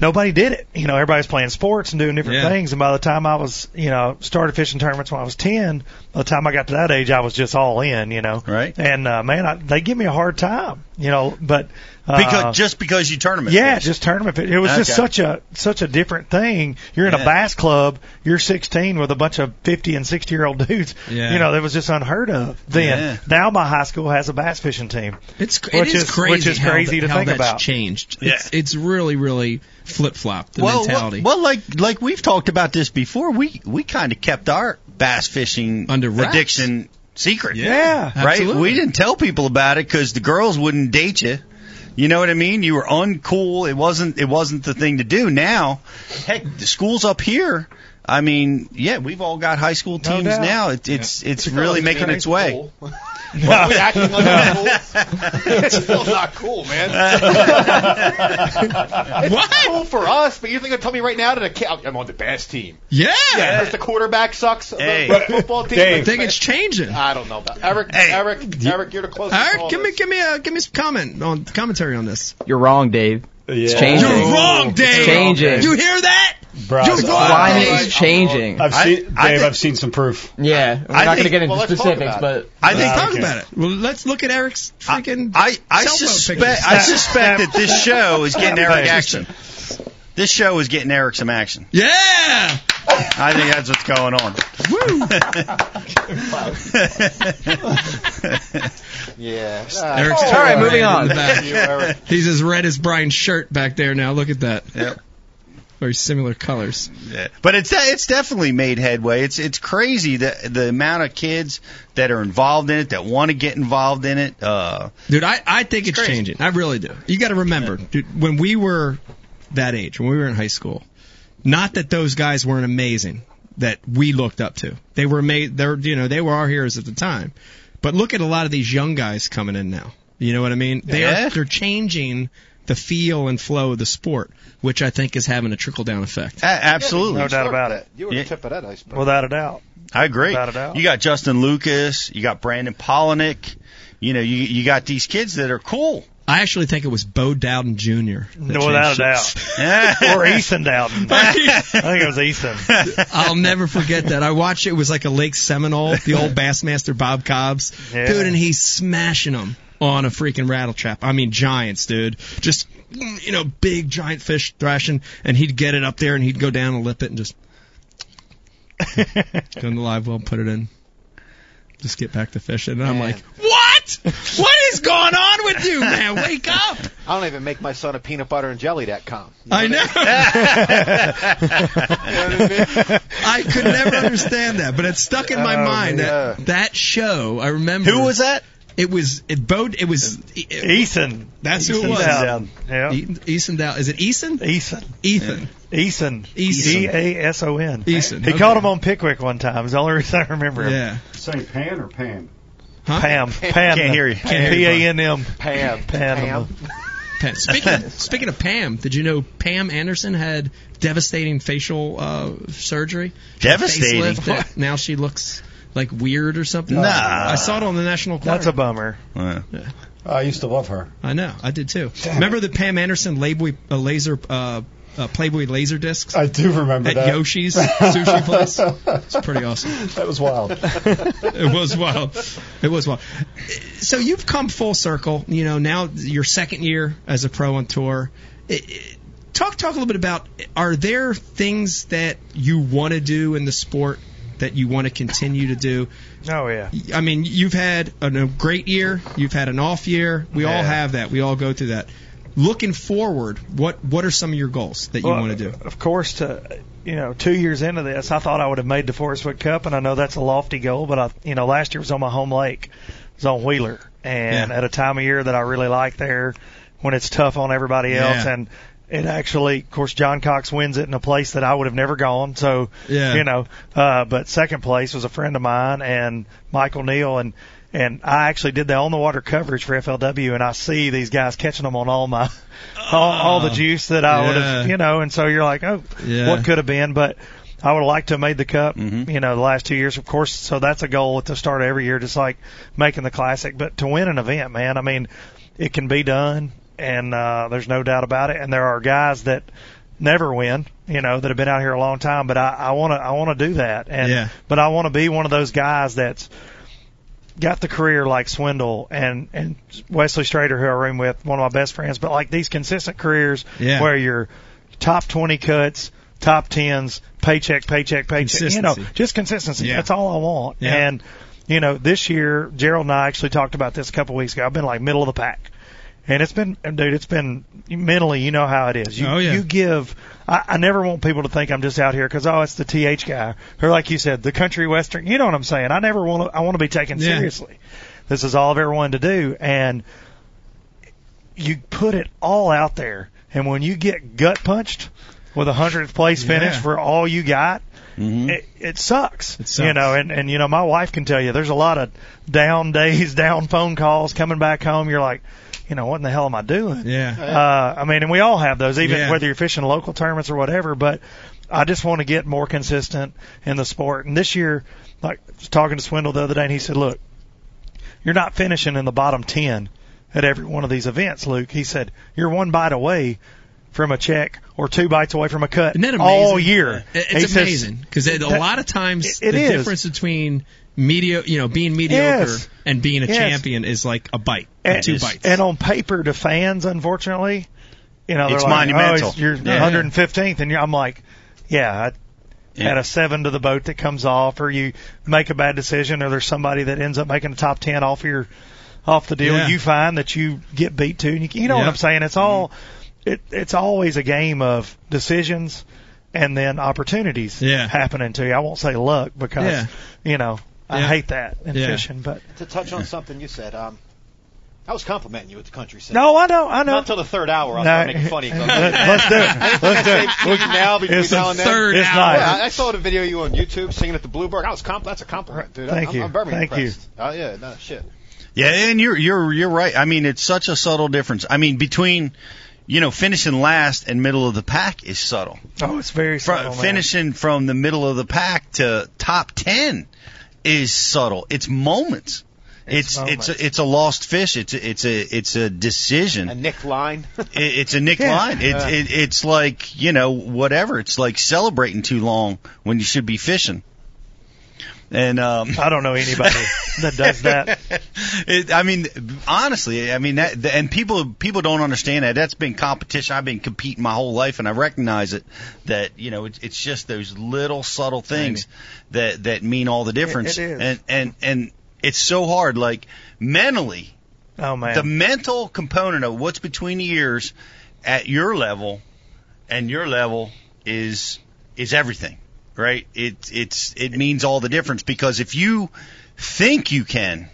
Speaker 9: nobody did it. You know, everybody's playing sports and doing different
Speaker 2: Yeah.
Speaker 9: things. And by the time I was, you know, started fishing tournaments when I was 10, by the time I got to that age, I was just all in, you know.
Speaker 3: Right.
Speaker 9: And, uh, man, I, they give me a hard time, you know, but, uh,
Speaker 3: Because just because you tournament.
Speaker 9: yeah,
Speaker 3: fished.
Speaker 9: just tournament. fish. It was just such a such a different thing. You're in
Speaker 3: Yeah.
Speaker 9: a bass club. You're 16 with a bunch of 50 and 60 year old dudes.
Speaker 2: Yeah.
Speaker 9: You know, that was just unheard of. Then
Speaker 3: Yeah.
Speaker 9: now my high school has a bass fishing team.
Speaker 2: It's it
Speaker 9: Which
Speaker 2: is
Speaker 9: is-
Speaker 2: crazy
Speaker 9: which is
Speaker 2: how
Speaker 9: crazy
Speaker 2: that-
Speaker 9: to
Speaker 2: how
Speaker 9: think
Speaker 2: that's
Speaker 9: about.
Speaker 2: changed.
Speaker 3: Yeah.
Speaker 2: It's, it's really really flip flopped the
Speaker 3: well,
Speaker 2: mentality.
Speaker 3: Well, well, like like we've talked about this before. We we kind of kept our bass fishing
Speaker 2: Under wraps.
Speaker 3: addiction secret.
Speaker 9: Yeah.
Speaker 3: right.
Speaker 2: Absolutely.
Speaker 3: We didn't tell people about it because the girls wouldn't date you. You know what I mean? You were uncool. It wasn't. It wasn't the thing to do. Now, heck, the schools up here. I mean, yeah, we've all got high school teams
Speaker 9: doubt.
Speaker 3: now. It, it's it's really making its way.
Speaker 7: Are we acting like it's cool? it's still not cool, man. it's
Speaker 2: What?
Speaker 7: cool for us, but you're going to tell me right now that a kid, I'm on the bass team.
Speaker 2: yeah,
Speaker 7: Yeah, because the quarterback sucks.
Speaker 3: Hey.
Speaker 7: The, football team.
Speaker 8: Dave.
Speaker 2: I think it's changing.
Speaker 7: I don't know about Eric.
Speaker 3: Hey.
Speaker 7: Eric, Eric, you're the closest.
Speaker 2: Eric,
Speaker 7: all
Speaker 2: give me give me a give me some comment on commentary on this.
Speaker 10: You're wrong, Dave. It's changing.
Speaker 2: You're wrong, Dave.
Speaker 10: It's changing.
Speaker 2: You hear that?
Speaker 8: Bro,
Speaker 2: You're
Speaker 10: Climate is changing.
Speaker 8: I've
Speaker 3: I-
Speaker 8: seen,
Speaker 3: I
Speaker 8: Dave.
Speaker 3: think-
Speaker 8: I've seen some proof.
Speaker 10: Yeah, we're
Speaker 3: I
Speaker 10: not going to
Speaker 3: think-
Speaker 10: get into
Speaker 7: well, let's talk
Speaker 10: specifics,
Speaker 7: about
Speaker 10: but
Speaker 3: I think.
Speaker 2: Let's talk
Speaker 8: okay.
Speaker 2: about it. Well, let's look at Eric's freaking.
Speaker 3: I I
Speaker 2: cell phone
Speaker 3: suspect
Speaker 2: pictures.
Speaker 3: I suspect that this show is getting Eric action. This show is getting Eric some action.
Speaker 2: Yeah.
Speaker 3: I think that's what's going on. Woo.
Speaker 7: Yeah.
Speaker 2: Eric's
Speaker 10: All right, moving on.
Speaker 2: in the back.
Speaker 7: You, Eric.
Speaker 2: He's as red as Brian's shirt back there now. Look at that.
Speaker 3: Yep.
Speaker 2: Very similar colors.
Speaker 3: Yeah. But it's it's definitely made headway. It's it's crazy the the amount of kids that are involved in it that want to get involved in it. Uh,
Speaker 2: Dude, I, I think it's,
Speaker 3: crazy.
Speaker 2: changing. I really do. You got to remember, dude, when we were that age, when we were in high school, not that those guys weren't amazing that we looked up to. They were made. They're you know they were our heroes at the time. But look at a lot of these young guys coming in now. You know what I mean? They
Speaker 3: Yeah.
Speaker 2: are they're changing the feel and flow of the sport, which I think is having a trickle down effect.
Speaker 3: a- absolutely.
Speaker 9: No doubt about it.
Speaker 7: You were
Speaker 3: Yeah.
Speaker 7: the tip of that iceberg.
Speaker 9: Without a doubt.
Speaker 3: I agree.
Speaker 9: Without a doubt.
Speaker 3: You got Justin Lucas. You got Brandon Palaniuk. You know, you you got these kids that are cool.
Speaker 2: I actually think it was Bo Dowden Jr. that
Speaker 9: No, without a
Speaker 2: changed
Speaker 9: doubt.
Speaker 2: it.
Speaker 9: or Ethan Dowden. I think it was Ethan.
Speaker 2: I'll never forget that. I watched it. It was like a Lake Seminole, the old Bassmaster Bob Cobbs,
Speaker 9: Yeah.
Speaker 2: dude, and he's smashing them on a freaking rattle trap. I mean, giants, dude. Just you know, big giant fish thrashing, and he'd get it up there, and he'd go down and lip it, and just go in the live well, put it in, just get back to fishing. And I'm
Speaker 7: Man.
Speaker 2: like, what? What is going on with you, man? Wake up!
Speaker 7: I don't even make my son a peanut butter and jelly that com.
Speaker 2: I know. I could never understand that, but it stuck in my
Speaker 7: Oh,
Speaker 2: mind
Speaker 7: yeah.
Speaker 2: that that show. I remember.
Speaker 3: Who was that?
Speaker 2: It was it Bode. It was. It,
Speaker 9: Eason.
Speaker 2: that's who it was.
Speaker 9: Dowden. Yeah.
Speaker 2: E- Eason Dow. Is it Ethan?
Speaker 9: Ethan.
Speaker 2: Ethan.
Speaker 9: Ethan.
Speaker 2: Eason.
Speaker 9: E A S O N.
Speaker 2: Eason.
Speaker 9: He
Speaker 2: okay.
Speaker 9: called him on Pickwick one time. It's the only reason I remember him.
Speaker 2: Yeah.
Speaker 8: Say Pan or Pan?
Speaker 2: Huh?
Speaker 9: Pam. Pam.
Speaker 3: Can't hear you.
Speaker 2: Can't hear you,
Speaker 9: P A N M.
Speaker 7: Pam.
Speaker 9: Pam.
Speaker 2: Pam. Speaking speaking of Pam, did you know Pam Anderson had devastating facial uh, surgery?
Speaker 3: Devastating?
Speaker 2: Now she looks like weird or something.
Speaker 3: Nah.
Speaker 2: I saw it on the National.
Speaker 9: That's a
Speaker 2: Enquirer.
Speaker 9: bummer.
Speaker 3: Uh,
Speaker 8: I used to love her.
Speaker 2: I know. I did too. Remember the Pam Anderson Playboy uh, laser uh, uh, Playboy laser discs
Speaker 8: I do remember
Speaker 2: at
Speaker 8: that.
Speaker 2: Yoshi's sushi place? It's pretty awesome.
Speaker 8: That was wild.
Speaker 2: It was wild. It was wild. So you've come full circle. You know now your second year as a pro on tour. It- it- Talk talk a little bit about. Are there things that you want to do in the sport that you want to continue to do?
Speaker 9: Oh yeah.
Speaker 2: I mean, you've had a, great year. You've had an off year. We all have that. We all go through that. Looking forward, what what are some of your goals that you
Speaker 9: Well,
Speaker 2: want to do?
Speaker 9: Of course, to you know, two years into this, I thought I would have made the Forrest Wood Cup, and I know that's a lofty goal, but I, you know, last year was on my home lake, it was on Wheeler, and
Speaker 2: Yeah.
Speaker 9: at a time of year that I really like there, when it's tough on everybody else
Speaker 2: Yeah.
Speaker 9: and it actually, of course, John Cox wins it in a place that I would have never gone. So,
Speaker 2: Yeah.
Speaker 9: you know, uh, but second place was a friend of mine and Michael Neal and, and I actually did the on the water coverage for FLW and I see these guys catching them on all my, all, all the juice that I would have, you know, and so you're like, oh,
Speaker 2: Yeah.
Speaker 9: what could have been, but I would have liked to have made the cup, you know, the last two years, of course. So that's a goal at the start of every year, just like making the classic. But to win an event, man, I mean, it can be done, and uh, there's no doubt about it. And there are guys that never win, you know, that have been out here a long time. But I, want to, I want to do that, and
Speaker 2: Yeah.
Speaker 9: but I want to be one of those guys that's got the career like Swindle and and Wesley Strader, who I room with, one of my best friends. But like these consistent careers
Speaker 2: Yeah.
Speaker 9: where you're top 20 cuts, top tens, paycheck, paycheck, paycheck. You know, just consistency.
Speaker 2: Yeah.
Speaker 9: That's all I want.
Speaker 2: Yeah.
Speaker 9: And you know, this year Gerald and I actually talked about this a couple weeks ago. I've been like middle of the pack. And it's been, dude, it's been mentally, you know how it is. You,
Speaker 2: Oh, yeah.
Speaker 9: you give, I, I never want people to think I'm just out here because, oh, it's the TH guy. Or like you said, the country western. You know what I'm saying? I never want to, I want to be taken
Speaker 2: Yeah.
Speaker 9: seriously. This is all I've ever wanted to do. And you put it all out there. And when you get gut punched with a hundredth place finish
Speaker 2: Yeah.
Speaker 9: for all you got,
Speaker 3: Mm-hmm.
Speaker 9: it, it sucks.
Speaker 2: It sucks.
Speaker 9: You know, and, and you know, my wife can tell you there's a lot of down days, down phone calls coming back home. You're like, you know, what in the hell am I doing?
Speaker 2: Yeah.
Speaker 9: Uh, I mean, and we all have those, even
Speaker 2: Yeah.
Speaker 9: whether you're fishing local tournaments or whatever. But I just want to get more consistent in the sport. And this year, like I was talking to Swindle the other day, and he said, "Look, you're not finishing in the bottom ten at every one of these events, Luke." He said, "You're one bite away." From a check or two bites away from a cut
Speaker 2: Isn't that
Speaker 9: all
Speaker 2: amazing?
Speaker 9: year.
Speaker 2: It-
Speaker 9: He
Speaker 2: It's amazing because a lot of times
Speaker 9: it- it
Speaker 2: the
Speaker 9: is.
Speaker 2: difference between medio, you know, being mediocre
Speaker 9: Yes.
Speaker 2: and being a
Speaker 9: Yes.
Speaker 2: champion is like a bite,
Speaker 9: and,
Speaker 2: two bites.
Speaker 9: And on paper to fans, unfortunately, you know, they're
Speaker 3: It's
Speaker 9: like, oh,
Speaker 3: monumental.
Speaker 9: Oh, you're
Speaker 3: Yeah.
Speaker 9: 115th, and you're, I'm like, yeah, I
Speaker 3: Yeah.
Speaker 9: had a seven to the boat that comes off, or you make a bad decision, or there's somebody that ends up making the top 10 off your off the deal.
Speaker 2: Yeah.
Speaker 9: You find that you get beat to, and you, you know what I'm saying? It's all it, it's always a game of decisions and then opportunities
Speaker 2: Yeah.
Speaker 9: happening to you. I won't say luck because
Speaker 2: Yeah.
Speaker 9: you know I
Speaker 2: Yeah.
Speaker 9: hate that in
Speaker 2: Yeah.
Speaker 9: fishing, but
Speaker 7: To touch on something you said, um, I was complimenting you with the country said.
Speaker 9: no, I know, I know.
Speaker 7: Not until the third hour. I'll
Speaker 9: No.
Speaker 7: start making funny.
Speaker 9: Let's do it. Let's do it.
Speaker 7: Anything now between
Speaker 9: It's the
Speaker 7: now and then.
Speaker 2: third
Speaker 9: It's
Speaker 2: hour.
Speaker 9: not.
Speaker 7: Yeah, I, I saw the video of you on YouTube singing at the Bluebird. I was comp- That's a compliment, dude.
Speaker 9: Thank
Speaker 7: I'm,
Speaker 9: you.
Speaker 7: I'm very
Speaker 9: Thank you.
Speaker 7: impressed. Oh yeah, no shit.
Speaker 3: Yeah, and you're you're you're right. I mean, it's such a subtle difference. I mean, between you know finishing last and middle of the pack is subtle.
Speaker 9: Oh, it's very
Speaker 3: Fro-
Speaker 9: subtle, man.
Speaker 3: finishing from the middle of the pack to top ten is subtle. It's moments. It's it's a, it's a lost fish. It's a, it's a it's a decision.
Speaker 7: A Nick line.
Speaker 3: It, it's a Nick
Speaker 9: Yeah.
Speaker 3: line. It,
Speaker 7: Yeah.
Speaker 3: it, it's like you know whatever. It's like celebrating too long when you should be fishing. And um,
Speaker 9: I don't know anybody that does that.
Speaker 3: it, I mean, honestly, I mean that, and people people don't understand that. That's been competition. I've been competing my whole life, and I recognize it. That you know, it's, it's just those little subtle things that that mean all the difference.
Speaker 9: it is.
Speaker 3: And and and it's so hard. Like mentally,
Speaker 9: Oh man.
Speaker 3: the mental component of what's between the ears at your level and your level is is everything right? It it's it means all the difference because if you think you can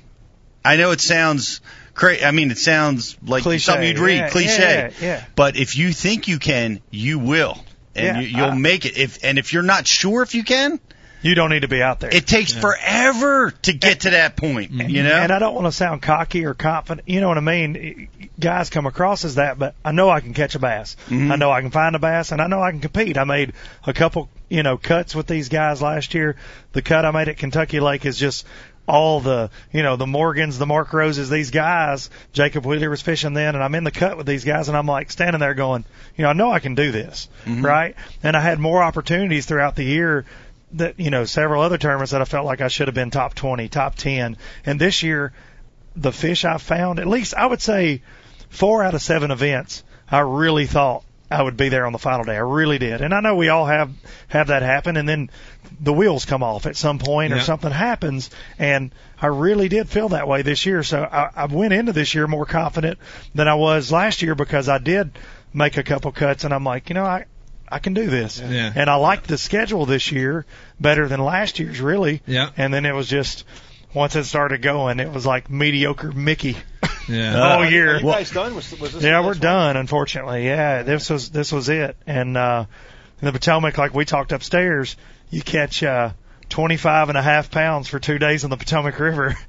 Speaker 3: i know it sounds cra- i mean it sounds like
Speaker 9: Cliche,
Speaker 3: something you'd read
Speaker 9: yeah,
Speaker 3: cliche.
Speaker 9: yeah, yeah.
Speaker 3: but if you think you can you will. And you, you'll
Speaker 9: uh,
Speaker 3: make it. If and if you're not sure if you can
Speaker 9: you don't need to be out there.
Speaker 3: it takes forever to get to that point you know
Speaker 9: And I don't want to sound cocky or confident. You know what I mean? Guys come across as that, but I know I can catch a bass.
Speaker 3: Mhm.
Speaker 9: I know I can find a bass, and I know I can compete. I made a couple, you know, cuts with these guys last year. The cut I made at Kentucky Lake is just all the, you know, the Morgans, the Mark Roses, these guys. Jacob Wheeler was fishing then, and I'm in the cut with these guys, and I'm like standing there going, you know, I know I can do this,
Speaker 3: Mhm.
Speaker 9: right? And I had more opportunities throughout the year that you know several other tournaments that I felt like I should have been top 20, top 10. And this year, the fish I found, at least I would say, four out of seven events, I really thought I would be there on the final day. I really did. And I know we all have have that happen, and then the wheels come off at some point or something happens. And I really did feel that way this year. So I, I went into this year more confident than I was last year because I did make a couple cuts, and I'm like, you know, I I can do this.
Speaker 2: Yeah.
Speaker 9: And I liked the schedule this year better than last year's, really.
Speaker 2: Yeah.
Speaker 9: And then it was just once it started going, it was like mediocre Mickey.
Speaker 2: Yeah.
Speaker 9: the whole year.
Speaker 7: Are you guys done? Was, was this
Speaker 9: Yeah, we're
Speaker 7: last
Speaker 9: done. Unfortunately, yeah. This was this was it. And uh, in the Potomac, like we talked upstairs, you catch uh, 25 and a half pounds for two days on the Potomac River,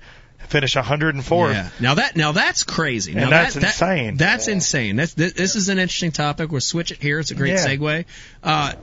Speaker 9: finish 104th.
Speaker 2: Yeah. Now that now that's crazy.
Speaker 9: And
Speaker 2: now
Speaker 9: that's
Speaker 2: that, that-
Speaker 9: insane.
Speaker 2: that's insane. That's this, this is an interesting topic. We'll switch it here. It's a great
Speaker 9: Yeah.
Speaker 2: segue. Uh,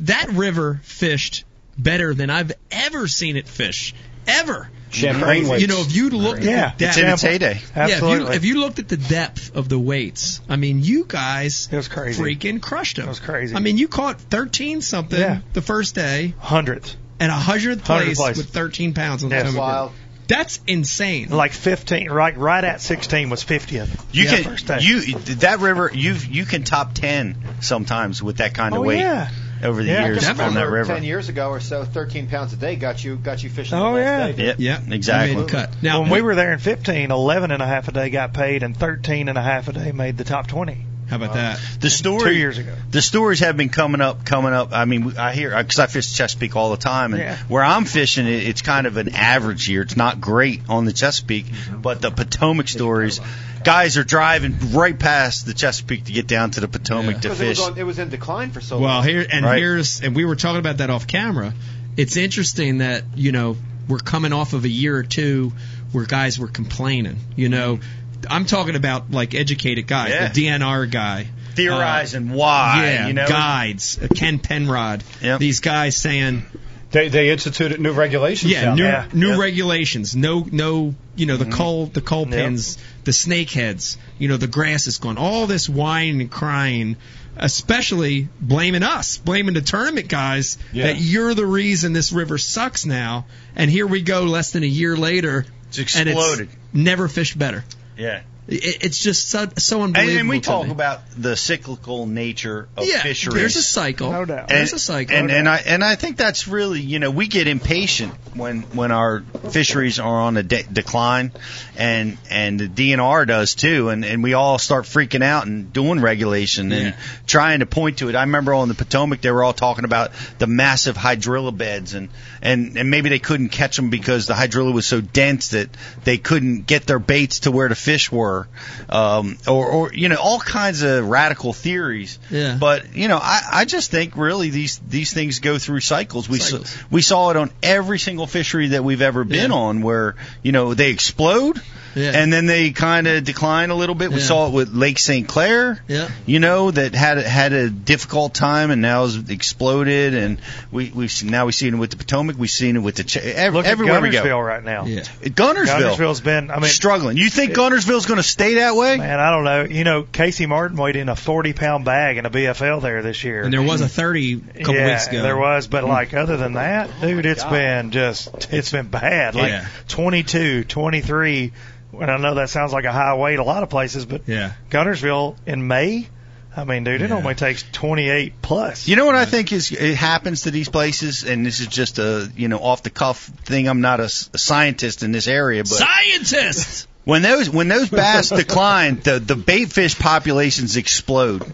Speaker 2: that river fished better than I've ever seen it fish. Ever.
Speaker 8: Champagne weights.
Speaker 2: You know, if you looked
Speaker 9: Yeah,
Speaker 2: at the
Speaker 3: It's
Speaker 2: depth,
Speaker 3: in its heyday.
Speaker 2: yeah, if you, if you looked at the depth of the weights, I mean, you guys
Speaker 9: It was crazy.
Speaker 2: freaking crushed them.
Speaker 9: It was crazy.
Speaker 2: I mean, you caught 13 something
Speaker 9: Yeah.
Speaker 2: the first day
Speaker 9: Hundredth,
Speaker 2: and a hundredth place,
Speaker 9: place.
Speaker 2: with 13 pounds on the
Speaker 9: Yes.
Speaker 2: Potomac River.
Speaker 7: Wild.
Speaker 2: That's insane.
Speaker 9: like 15, right right at 16 was 50th.
Speaker 3: You
Speaker 9: Yeah,
Speaker 3: can
Speaker 9: first day.
Speaker 3: you that river you you can top ten sometimes with that kind of
Speaker 9: Oh,
Speaker 3: weight
Speaker 9: yeah.
Speaker 3: over the
Speaker 9: Yeah,
Speaker 3: years on that river.
Speaker 7: Ten years ago or so, 13 pounds a day got you got you fishing.
Speaker 9: Oh,
Speaker 7: the
Speaker 9: yeah.
Speaker 7: last day.
Speaker 3: Yep,
Speaker 2: Yeah,
Speaker 3: exactly.
Speaker 2: Made cut. Now,
Speaker 9: when we were there in 15, 11 and a half a day got paid, and 13 and a half a day made the top 20
Speaker 2: how about uh, that?
Speaker 3: The story
Speaker 9: two years ago.
Speaker 3: the stories have been coming up, coming up. I mean, I hear because I fish Chesapeake all the time, and
Speaker 9: Yeah.
Speaker 3: where I'm fishing, it, it's kind of an average year. It's not great on the Chesapeake, mm-hmm. but the Potomac stories, guys are driving right past the Chesapeake to get down to the Potomac to
Speaker 7: Because it was,
Speaker 3: fish.
Speaker 7: on, it was in decline for so
Speaker 2: Well,
Speaker 7: long.
Speaker 2: here and
Speaker 3: Right.
Speaker 2: here's and we were talking about that off camera. It's interesting that you know we're coming off of a year or two where guys were complaining. You know, I'm talking about like educated guys,
Speaker 3: Yeah.
Speaker 2: the DNR guy.
Speaker 3: Theorizing why,
Speaker 2: yeah,
Speaker 3: you know,
Speaker 2: guides, uh, Ken Penrod.
Speaker 3: Yep.
Speaker 2: These guys saying,
Speaker 8: They they instituted new regulations.
Speaker 2: yeah,
Speaker 8: down
Speaker 2: new
Speaker 8: there.
Speaker 2: new
Speaker 3: Yeah.
Speaker 2: regulations, no no, you know the
Speaker 3: Mm-hmm.
Speaker 2: coal the coal
Speaker 9: Yep.
Speaker 2: pins, the snake heads, you know the grass is gone, all this whining and crying, especially blaming us, blaming the tournament guys
Speaker 8: Yeah.
Speaker 2: that you're the reason this river sucks now, and here we go less than a year later,
Speaker 3: It's
Speaker 2: and
Speaker 3: exploded.
Speaker 2: it's never fished better.
Speaker 3: Yeah.
Speaker 2: It, it's just so, so
Speaker 3: And,
Speaker 2: unbelievable.
Speaker 3: and we
Speaker 2: to
Speaker 3: talk
Speaker 2: me.
Speaker 3: about the cyclical nature of
Speaker 2: yeah,
Speaker 3: fisheries.
Speaker 2: there's a cycle,
Speaker 9: No doubt.
Speaker 2: there's
Speaker 3: and,
Speaker 2: a cycle,
Speaker 3: and, and I and I think that's really you know we get impatient when when our fisheries are on a de- decline, and and the DNR does too, and and we all start freaking out and doing regulation and
Speaker 2: Yeah.
Speaker 3: trying to point to it. I remember on the Potomac they were all talking about the massive hydrilla beds and and and maybe they couldn't catch them because the hydrilla was so dense that they couldn't get their baits to where the fish were, um, or or you know all kinds of radical theories.
Speaker 2: Yeah.
Speaker 3: But you know, I, I just think really these these things go through cycles. We
Speaker 2: Cycles.
Speaker 3: Saw, we saw it on every single fishery that we've ever been
Speaker 2: Yeah.
Speaker 3: on, where you know they explode.
Speaker 2: Yeah.
Speaker 3: And then they kind of decline a little bit. We
Speaker 2: Yeah.
Speaker 3: saw it with Lake St. Clair,
Speaker 2: Yeah.
Speaker 3: you know, that had had a difficult time and now has exploded. And we we've now we've seen it with the Potomac. We've seen it with the Ch- ev-
Speaker 9: Look
Speaker 3: everywhere
Speaker 9: at
Speaker 3: we go.
Speaker 9: Guntersville right now.
Speaker 2: yeah.
Speaker 3: Guntersville,
Speaker 9: Guntersville's been, I mean,
Speaker 3: struggling. You think Guntersville's going to stay that way?
Speaker 9: man, I don't know. You know, Casey Martin weighed in a 40 pound bag in a BFL there this year.
Speaker 2: And there was a 30 a couple
Speaker 9: yeah,
Speaker 2: weeks ago.
Speaker 9: there was, but mm-hmm. like other than that, dude, it's oh been just it's been bad. Like
Speaker 2: Yeah.
Speaker 9: 22, 23. And I know that sounds like a high weight a lot of places, but
Speaker 2: Yeah.
Speaker 9: Guntersville in May, I mean, dude, it
Speaker 2: Yeah.
Speaker 9: only takes 28 plus.
Speaker 3: You know what I think is it happens to these places, and this is just a you know off the cuff thing. I'm not a scientist in this area, but
Speaker 2: Scientists.
Speaker 3: when those when those bass decline, the the bait fish populations explode,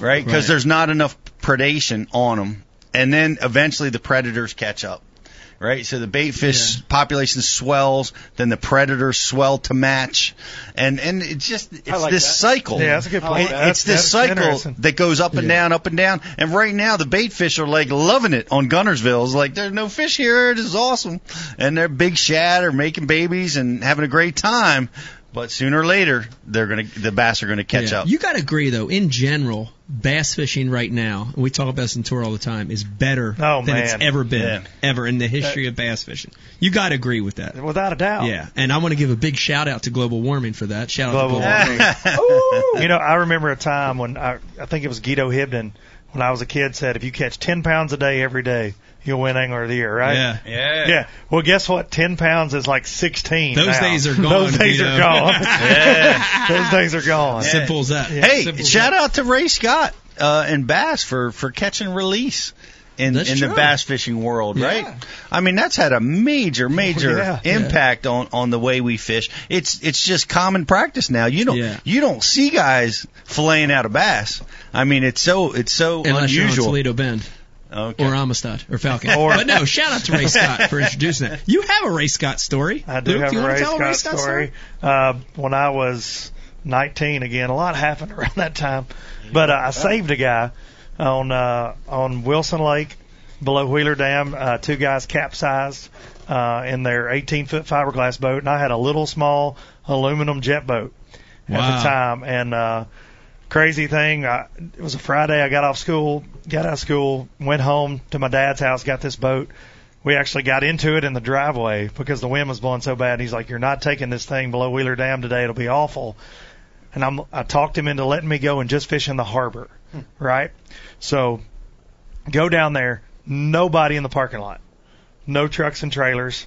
Speaker 3: right? Because
Speaker 2: Right.
Speaker 3: there's not enough predation on them, and then eventually the predators catch up. Right, so the bait fish population swells, then the predators swell to match, and and it's just it's
Speaker 7: like
Speaker 3: this
Speaker 7: that.
Speaker 3: cycle.
Speaker 9: Yeah, that's a good point.
Speaker 3: It- it's this cycle that goes up and
Speaker 2: Yeah.
Speaker 3: down, up and down. And right now, the bait fish are like loving it on Guntersville. It's like there's no fish here. It is awesome, and they're big shad are making babies and having a great time. But sooner or later, they're gonna the bass are gonna catch
Speaker 2: Yeah.
Speaker 3: up.
Speaker 2: You got to agree, though, in general, bass fishing right now, and we talk about this in tour all the time, is better
Speaker 9: Oh,
Speaker 2: than it's ever been,
Speaker 3: Yeah.
Speaker 2: ever in the uh, history of bass fishing. You got to agree with that.
Speaker 9: Without a doubt.
Speaker 2: Yeah, and I want to give a big shout out to global warming for that. Shout out to global warming.
Speaker 9: warming. you know, I remember a time when I, I think it was Guido Hibden when I was a kid said, if you catch 10 pounds a day every day, you'll win Angler of the Year, right?
Speaker 2: Yeah.
Speaker 3: yeah.
Speaker 9: Yeah. Well, guess what? 10 pounds is like 16.
Speaker 2: Those
Speaker 9: now.
Speaker 2: days are gone,
Speaker 9: Those days
Speaker 2: Guido.
Speaker 9: are gone.
Speaker 3: Yeah.
Speaker 9: Those days are gone.
Speaker 2: Simple as that. Yeah.
Speaker 3: Hey,
Speaker 2: Simple
Speaker 3: shout
Speaker 2: that.
Speaker 3: out to Ray Scott uh, and Bass for for catch and release. In,
Speaker 2: That's
Speaker 3: in the bass fishing world,
Speaker 2: Yeah.
Speaker 3: right? I mean, that's had a major, major
Speaker 9: Yeah.
Speaker 3: impact on on the way we fish. It's it's just common practice now. You don't
Speaker 2: Yeah.
Speaker 3: you don't see guys filleting out a bass. I mean, it's so it's so
Speaker 2: Unless you're on
Speaker 3: unusual.
Speaker 2: Toledo Bend.
Speaker 3: Okay.
Speaker 2: Or Amistad or Falcon.
Speaker 9: Or-
Speaker 2: but no, shout out to Ray Scott for introducing it. You have a Ray Scott story.
Speaker 9: I do
Speaker 2: Luke,
Speaker 9: have
Speaker 2: you
Speaker 9: a Ray
Speaker 2: tell
Speaker 9: Scott,
Speaker 2: Ray Scott
Speaker 9: story. Uh, when I was 19, again, a lot happened around that time. But uh, I saved a guy on uh, on Wilson Lake below Wheeler Dam. Uh, two guys capsized uh, in their 18 foot fiberglass boat, and I had a little small aluminum jet boat at the time. And uh, crazy thing, I, it was a Friday. I got off school, got out of school, went home to my dad's house, got this boat. We actually got into it in the driveway because the wind was blowing so bad. He's like, "You're not taking this thing below Wheeler Dam today. It'll be awful." And I'm, I talked him into letting me go and just fish in the harbor, hmm. right? So, go down there. Nobody in the parking lot. No trucks and trailers.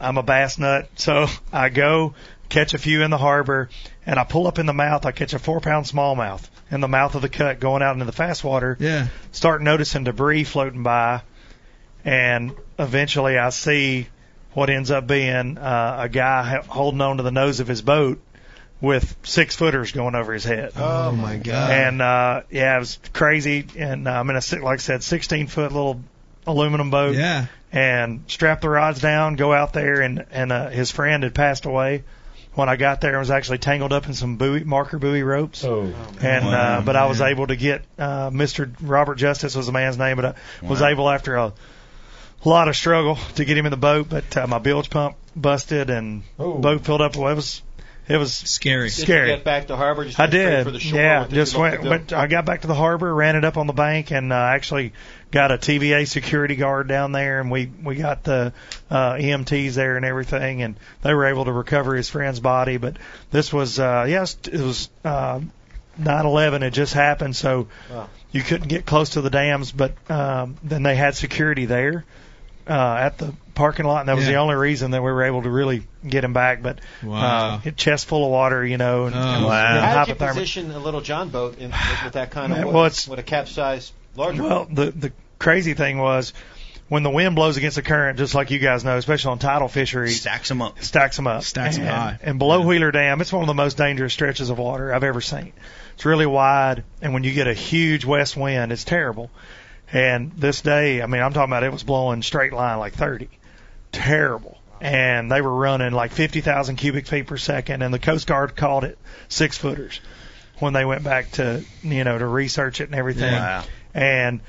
Speaker 9: I'm a bass nut, so I go catch a few in the harbor, and I pull up in the mouth. I catch a four pound smallmouth in the mouth of the cut going out into the fast water.
Speaker 2: Yeah.
Speaker 9: Start noticing debris floating by, and eventually I see what ends up being uh, a guy holding on to the nose of his boat with six footers going over his head.
Speaker 7: Oh my God!
Speaker 9: And uh, yeah, it was crazy. And uh, I'm in a like I said, 16 foot little aluminum boat.
Speaker 2: Yeah.
Speaker 9: And strap the rods down, go out there, and and uh, his friend had passed away. When I got there, I was actually tangled up in some buoy, marker buoy ropes.
Speaker 8: Oh.
Speaker 9: And
Speaker 8: Wow.
Speaker 9: uh, but I was able to get uh, Mr. Robert Justice was the man's name, but I was
Speaker 8: Wow.
Speaker 9: able after a lot of struggle to get him in the boat. But uh, my bilge pump busted and
Speaker 8: Oh.
Speaker 9: boat filled up. Well, it was it was
Speaker 2: scary.
Speaker 7: Did you
Speaker 9: Scary.
Speaker 7: get back to harbor? Just
Speaker 9: I did.
Speaker 7: For the shore,
Speaker 9: yeah, just went. went I got back to the harbor, ran it up on the bank, and uh, actually got a TVA security guard down there, and we we got the uh, EMTs there and everything, and they were able to recover his friend's body. But this was, uh, yes, it was uh, 9/11. It just happened, so
Speaker 7: Wow.
Speaker 9: you couldn't get close to the dams. But um, then they had security there. Uh, at the parking lot, and that was
Speaker 2: Yeah.
Speaker 9: the only reason that we were able to really get him back. But
Speaker 2: Wow.
Speaker 9: uh, chest full of water, you know, and,
Speaker 2: Oh.
Speaker 9: and
Speaker 3: Wow.
Speaker 9: and
Speaker 7: How did you
Speaker 9: hypothermia.
Speaker 7: position a little John boat in, with, with that kind of
Speaker 9: well, it's-
Speaker 7: with a capsized larger
Speaker 9: Well,
Speaker 7: boat?
Speaker 9: the the crazy thing was when the wind blows against the current, just like you guys know, especially on tidal fisheries,
Speaker 3: Stacks them up.
Speaker 9: stacks them up.
Speaker 2: stacks
Speaker 9: and,
Speaker 2: high.
Speaker 9: And below Wheeler Dam, it's one of the most dangerous stretches of water I've ever seen. It's really wide, and when you get a huge west wind, it's terrible. And this day, I mean, I'm talking about it was blowing straight line like 30. Terrible. And they were running like 50,000 cubic feet per second, and the Coast Guard called it six footers when they went back to, you know, to research it and everything.
Speaker 3: Wow.
Speaker 9: And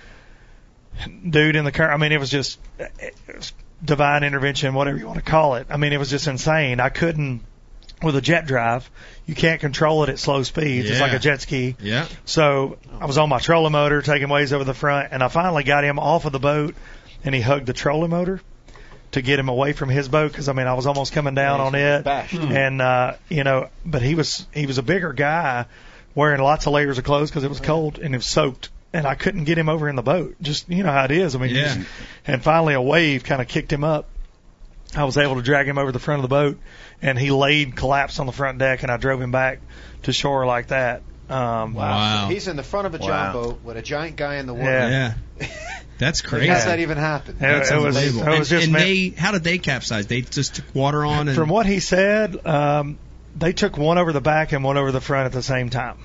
Speaker 9: dude in the car, I mean, it was just it was divine intervention, whatever you want to call it. I mean, it was just insane. I couldn't, with a jet drive, you can't control it at slow speeds. It's like a jet ski.
Speaker 2: Yeah.
Speaker 9: So I was on my trolling motor, taking waves over the front, and I finally got him off of the boat, and he hugged the trolling motor to get him away from his boat because I mean I was almost coming down on it,
Speaker 7: bashed.
Speaker 9: and uh, you know, but he was he was a bigger guy, wearing lots of layers of clothes because it was cold and it was soaked, and I couldn't get him over in the boat. Just you know how it is. I mean,
Speaker 2: Yeah.
Speaker 9: just- and finally a wave kind of kicked him up. I was able to drag him over the front of the boat, and he laid collapsed on the front deck, and I drove him back to shore like that. Um,
Speaker 2: Wow.
Speaker 7: He's in the front of a John
Speaker 3: Wow.
Speaker 7: boat with a giant guy in the water.
Speaker 9: Yeah.
Speaker 2: Yeah. That's crazy.
Speaker 7: How's that even happen?
Speaker 9: It-
Speaker 2: That's
Speaker 9: it was-
Speaker 2: unbelievable.
Speaker 9: it was
Speaker 2: and
Speaker 9: just
Speaker 2: and
Speaker 9: meant-
Speaker 2: they, how did they capsize? They just took water on and
Speaker 9: From what he said, um, they took one over the back and one over the front at the same time.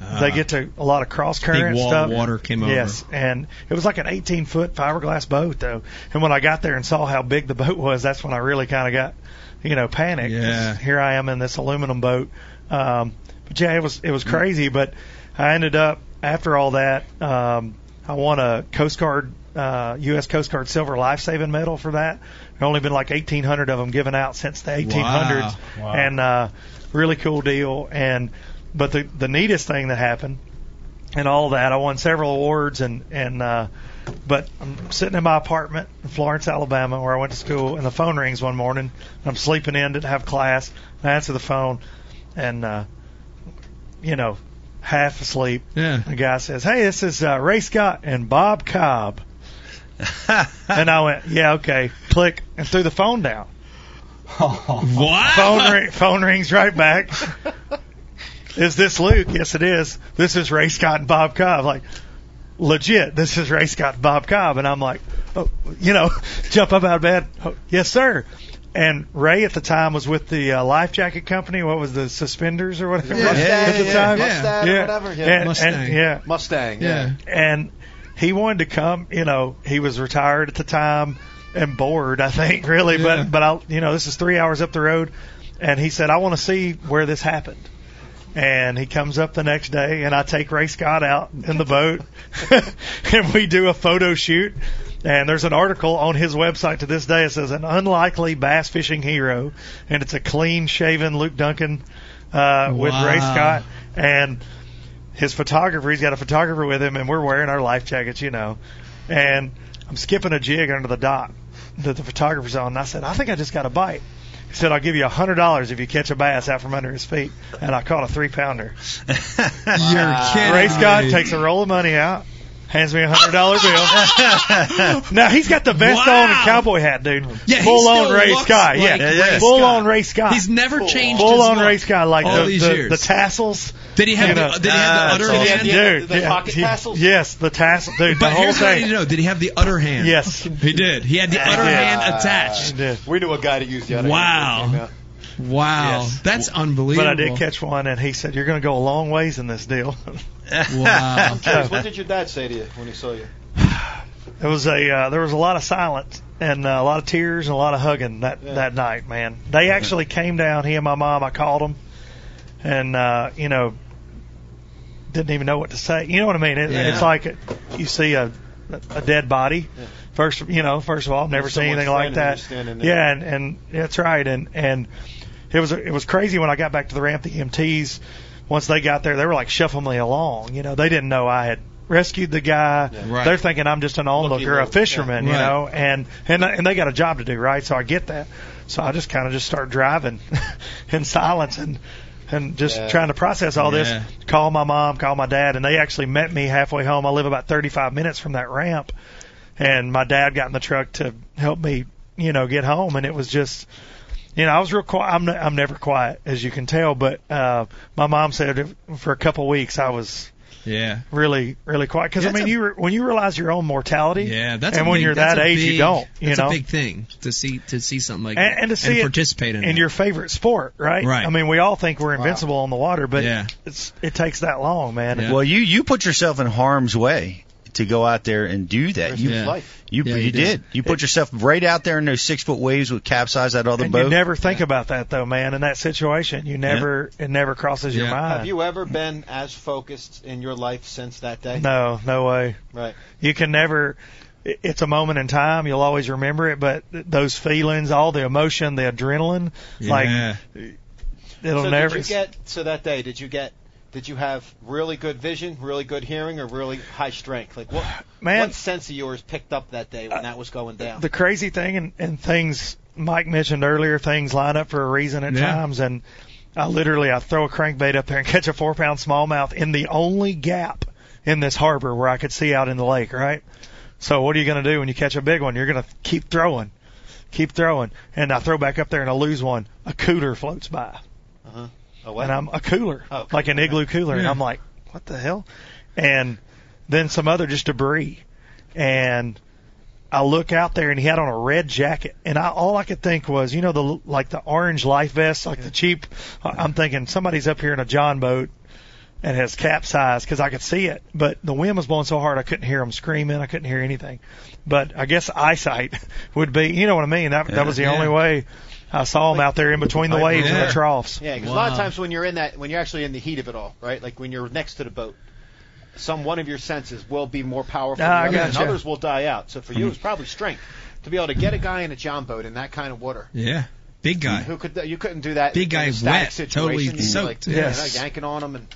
Speaker 2: uh,
Speaker 9: they get to a lot of cross current
Speaker 2: big wall
Speaker 9: stuff.
Speaker 2: of water came over.
Speaker 9: Yes, and it was like an 18 foot fiberglass boat though. And when I got there and saw how big the boat was, that's when I really kind of got, you know, panicked.
Speaker 2: Yeah.
Speaker 9: Here I am in this aluminum boat. Um, but yeah, it was it was crazy. But I ended up after all that, um, I won a Coast Guard, uh, U.S. Coast Guard Silver Life Saving Medal for that. There have only been like 1,800 of them given out since the 1800s,
Speaker 8: Wow.
Speaker 9: and uh, really cool deal. And but the the neatest thing that happened and all that. I won several awards and and uh but I'm sitting in my apartment in Florence, Alabama, where I went to school, and the phone rings one morning. And I'm sleeping in, didn't have class. I answer the phone, and uh, you know, half asleep.
Speaker 2: Yeah.
Speaker 9: The guy says, "Hey, this is uh, Ray Scott and Bob Cobb." and I went, "Yeah, okay." Click and threw the phone down.
Speaker 2: What?
Speaker 9: Phone ring, phone rings right back. Is this Luke? Yes, it is. This is Ray Scott and Bob Cobb. Like, legit, this is Ray Scott and Bob Cobb. And I'm like, oh, you know, jump up out of bed. Oh, yes, sir. And Ray at the time was with the uh, life jacket company. What was the suspenders or whatever?
Speaker 7: Mustang,
Speaker 9: at the
Speaker 7: yeah,
Speaker 9: time,
Speaker 7: Mustang or whatever, yeah.
Speaker 9: And- and-
Speaker 2: Mustang.
Speaker 9: yeah.
Speaker 7: Mustang.
Speaker 2: Yeah.
Speaker 9: And he wanted to come. You know, he was retired at the time and bored, I think, really.
Speaker 2: Yeah.
Speaker 9: But but I, you know, this is three hours up the road, and he said, I want to see where this happened. And he comes up the next day, and I take Ray Scott out in the boat, and we do a photo shoot. And there's an article on his website to this day. It says an unlikely bass fishing hero, and it's a clean shaven Luke Dunkin uh, with Ray Scott and his photographer. He's got a photographer with him, and we're wearing our life jackets, you know. And I'm skipping a jig under the dock that the photographer's on. And I said, I think I just got a bite. He said, I'll give you a hundred dollars if you catch a bass out from under his feet. And I caught a three pounder.
Speaker 2: You're kidding.
Speaker 9: Ray Scott takes a roll of money out, hands me a hundred dollar bill. now he's got the vest
Speaker 2: Wow.
Speaker 9: on and cowboy hat, dude.
Speaker 2: Yeah,
Speaker 9: full on
Speaker 2: still
Speaker 9: Ray
Speaker 2: looks
Speaker 9: Scott.
Speaker 2: like
Speaker 9: yeah,
Speaker 2: Ray
Speaker 9: full on Ray Scott.
Speaker 2: He's never changed
Speaker 9: Full on
Speaker 2: look
Speaker 9: Ray Scott, like
Speaker 2: all
Speaker 9: the,
Speaker 2: these
Speaker 9: the,
Speaker 2: years.
Speaker 9: the tassels.
Speaker 2: Did he have
Speaker 9: you
Speaker 2: the, did he have the
Speaker 3: Uh,
Speaker 2: udder
Speaker 3: that's
Speaker 2: hand?
Speaker 3: awesome.
Speaker 9: Dude,
Speaker 7: the
Speaker 9: yeah,
Speaker 7: pocket
Speaker 9: he-
Speaker 7: tassels?
Speaker 9: Yes, the tassel, dude.
Speaker 2: But
Speaker 9: the whole
Speaker 2: here's what I need to know: Did he have the udder hand?
Speaker 9: Yes,
Speaker 2: he did. He had the
Speaker 9: Yeah, he
Speaker 2: udder
Speaker 9: did.
Speaker 2: hand
Speaker 7: Uh,
Speaker 2: attached.
Speaker 9: he.
Speaker 7: We knew a guy that used the other.
Speaker 2: Wow.
Speaker 7: hand when it came out.
Speaker 2: Wow,
Speaker 9: Yes.
Speaker 2: that's unbelievable.
Speaker 9: But I did catch one, and he said, "You're going to go a long ways in this deal."
Speaker 2: Wow.
Speaker 7: I'm curious, what did your dad say to you when he saw you?
Speaker 9: It was a uh, there was a lot of silence and uh, a lot of tears and a lot of hugging that
Speaker 7: Yeah.
Speaker 9: that night, man. They actually came down. He and my mom. I called them, and uh, you know, didn't even know what to say. You know what I mean? It,
Speaker 2: Yeah.
Speaker 9: It's like a, you see a a dead body.
Speaker 7: Yeah.
Speaker 9: First, you know, first of all, I've never seen anything like
Speaker 7: friend and
Speaker 9: that.
Speaker 7: you're standing there.
Speaker 9: Yeah, and, and that's right. And and it was it was crazy when I got back to the ramp. The EMTs, once they got there, they were like shuffling me along. You know, they didn't know I had rescued the guy.
Speaker 7: Yeah.
Speaker 2: Right.
Speaker 9: They're thinking I'm just an onlooker, a fisherman,
Speaker 2: Yeah.
Speaker 9: you
Speaker 2: Right.
Speaker 9: know, and and and they got a job to do, right? So I get that. So I just kind of just start driving in silence and and just
Speaker 7: Yeah.
Speaker 9: trying to process all this. Call my mom, call my dad, and they actually met me halfway home. I live about 35 minutes from that ramp, and my dad got in the truck to help me, you know, get home, and it was just. You know, I was real quiet. I'm, I'm never quiet, as you can tell. But uh, my mom said for a couple weeks I was
Speaker 2: Yeah.
Speaker 9: really, really quiet. Because I mean,
Speaker 2: a-
Speaker 9: you re- when you realize your own mortality,
Speaker 2: Yeah, that's
Speaker 9: and when
Speaker 2: big,
Speaker 9: you're that age,
Speaker 2: big,
Speaker 9: you don't. You
Speaker 2: that's
Speaker 9: know,
Speaker 2: a big thing to see to see something like
Speaker 9: and,
Speaker 2: that
Speaker 9: and to see it
Speaker 2: participate in,
Speaker 9: in your favorite sport, right?
Speaker 2: Right.
Speaker 9: I mean, we all think we're invincible on the water, but
Speaker 2: Yeah.
Speaker 9: it's it takes that long, man.
Speaker 2: Yeah.
Speaker 3: Well, you you put yourself in harm's way to go out there and do that. You
Speaker 2: yeah.
Speaker 3: you,
Speaker 2: Yeah,
Speaker 3: you
Speaker 2: you
Speaker 3: did.
Speaker 2: did.
Speaker 3: You put yourself right out there in those six foot waves with capsize that other
Speaker 9: And
Speaker 3: boat.
Speaker 9: you never think about that though, man. In that situation, you never it never crosses your mind.
Speaker 7: Have you ever been as focused in your life since that day?
Speaker 9: No, no way.
Speaker 7: Right.
Speaker 9: You can never. It's a moment in time. You'll always remember it, but those feelings, all the emotion, the adrenaline, like it'll
Speaker 7: so
Speaker 9: never.
Speaker 7: did you get so that day? Did you get? Did you have really good vision, really good hearing, or really high strength? Like what?
Speaker 9: Man.
Speaker 7: what sense of yours picked up that day when that was going down?
Speaker 9: the crazy thing and, and things Mike mentioned earlier, things line up for a reason at
Speaker 2: Yeah.
Speaker 9: times and I literally I throw a crankbait up there and catch a four pound smallmouth in the only gap in this harbor where I could see out in the lake, right? So what are you gonna do when you catch a big one? You're gonna keep throwing. Keep throwing. And I throw back up there and I lose one. A cooler floats by.
Speaker 7: uh-huh. What?
Speaker 9: And I'm a cooler.
Speaker 7: Oh,
Speaker 9: like an igloo cooler. And I'm like, what the hell? And then some other just debris. And I look out there and he had on a red jacket, and I, all I could think was, you know, the like the orange life vest, like the cheap. I'm thinking somebody's up here in a John boat and has capsized because I could see it, but the wind was blowing so hard I couldn't hear them screaming. I couldn't hear anything. But I guess eyesight would be, you know what I mean. That that was the
Speaker 2: Yeah.
Speaker 9: only way I saw them out there in between the waves and the troughs.
Speaker 7: Yeah, because a lot of times when you're in that, when you're actually in the heat of it all, right? Like when you're next to the boat, some one of your senses will be more powerful
Speaker 9: Ah,
Speaker 7: than others, and
Speaker 9: gotcha.
Speaker 7: others will die out. So for you, it's probably strength to be able to get a guy in a john boat in that kind of water.
Speaker 2: Yeah. Big guy.
Speaker 7: Who could you couldn't do that?
Speaker 2: Big guy
Speaker 7: a
Speaker 2: wet,
Speaker 7: situation.
Speaker 2: totally soaked.
Speaker 7: Like,
Speaker 9: Yes.
Speaker 7: you know, yanking on him and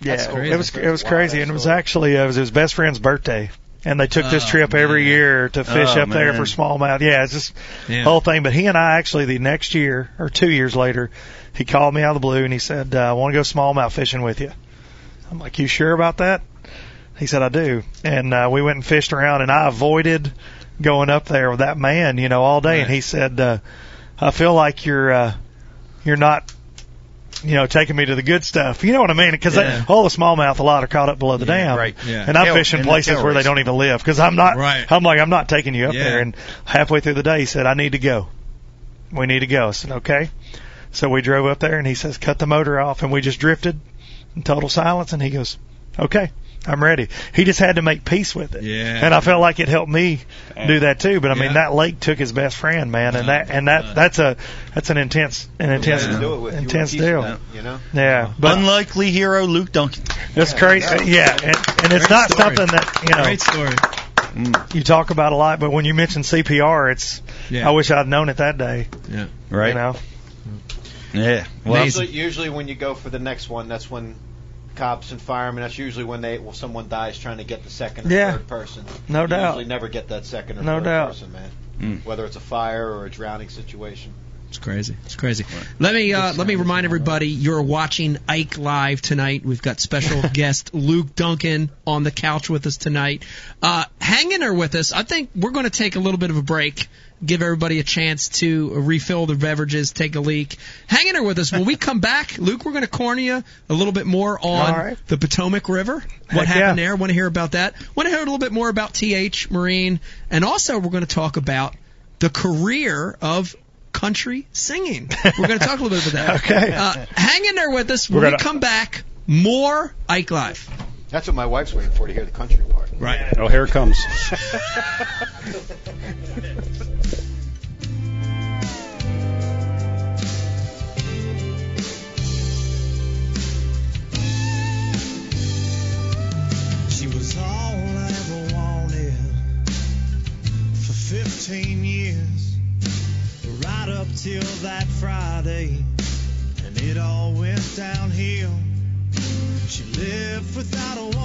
Speaker 9: Yeah,
Speaker 7: That's
Speaker 2: crazy.
Speaker 9: it was it was
Speaker 7: Wow,
Speaker 9: crazy, and it was actually uh, it was his best friend's birthday, and they took this
Speaker 2: Oh,
Speaker 9: trip every
Speaker 2: man.
Speaker 9: year to fish
Speaker 3: Oh,
Speaker 9: up there for smallmouth. Yeah, it's just
Speaker 2: Yeah.
Speaker 9: whole thing. But he and I actually the next year or two years later, he called me out of the blue and he said, uh, "I want to go smallmouth fishing with you." I'm like, "You sure about that?" He said, "I do," and uh, we went and fished around, and I avoided going up there with that man, you know, all day. And he said, uh, "I feel like you're uh, you're not." You know, taking me to the good stuff. You know what I mean? Because
Speaker 2: Yeah.
Speaker 9: all the smallmouth, a lot are caught up below the
Speaker 2: Yeah,
Speaker 9: dam.
Speaker 3: right.
Speaker 2: Yeah.
Speaker 9: And I'm
Speaker 3: Tail-
Speaker 9: fishing
Speaker 3: the
Speaker 9: places
Speaker 3: tail
Speaker 9: where they don't even live because I'm not.
Speaker 2: Right.
Speaker 9: I'm like I'm not taking you up there. And halfway through the day, he said, "I need to go. We need to go." I said, "Okay." So we drove up there, and he says, "Cut the motor off," and we just drifted in total silence. And he goes,
Speaker 12: okay, I'm ready. He just had to make peace with it.
Speaker 2: Yeah.
Speaker 12: And I felt like it helped me do that too. But I mean,
Speaker 2: Yeah.
Speaker 12: that lake took his best friend, man, and that and that that's a that's an intense an intense
Speaker 7: to do it with. You were
Speaker 12: intense deal.
Speaker 7: them, you know?
Speaker 12: Yeah, but
Speaker 3: Unlikely hero Luke Dunkin.
Speaker 12: it's crazy. Yeah, and, and it's
Speaker 2: Great
Speaker 12: not
Speaker 2: story.
Speaker 12: something that you know
Speaker 2: Great story. Mm.
Speaker 12: you talk about a lot. But when you mention CPR, it's
Speaker 2: Yeah.
Speaker 12: I wish I'd known it that day.
Speaker 2: Yeah.
Speaker 3: Right.
Speaker 12: You know.
Speaker 3: Yeah. Well,
Speaker 7: Usually, usually when you go for the next one, that's when cops and firemen. That's usually when they well, someone dies trying to get the second or
Speaker 12: Yeah.
Speaker 7: third person.
Speaker 12: No
Speaker 7: you
Speaker 12: doubt.
Speaker 7: Usually never get that second or
Speaker 12: No
Speaker 7: third
Speaker 12: doubt.
Speaker 7: person, man.
Speaker 3: Mm.
Speaker 7: Whether it's a fire or a drowning situation.
Speaker 2: It's crazy. It's crazy. Let me uh, let me remind everybody you're watching Ike live tonight. We've got special guest Luke Dunkin on the couch with us tonight. Uh, hang in there with us. I think we're going to take a little bit of a break. Give everybody a chance to refill their beverages, take a leak. Hang in there with us. When we come back, Luke, we're going to corner you a little bit more on
Speaker 12: right.
Speaker 2: the Potomac River. What
Speaker 12: Heck
Speaker 2: happened
Speaker 12: yeah.
Speaker 2: there? Want to hear about that? Want to hear a little bit more about TH Marine, and also we're going to talk about the career of country singing. We're going to talk a little bit about that.
Speaker 12: Okay.
Speaker 2: Uh, hang in there with us. When
Speaker 12: We're
Speaker 2: we
Speaker 12: gonna-
Speaker 2: come back, more Ike Live.
Speaker 7: That's what my wife's waiting for to hear the country part.
Speaker 2: Right.
Speaker 8: Oh, here it comes.
Speaker 9: She was all I ever wanted for 15 years, right up till that Friday, without a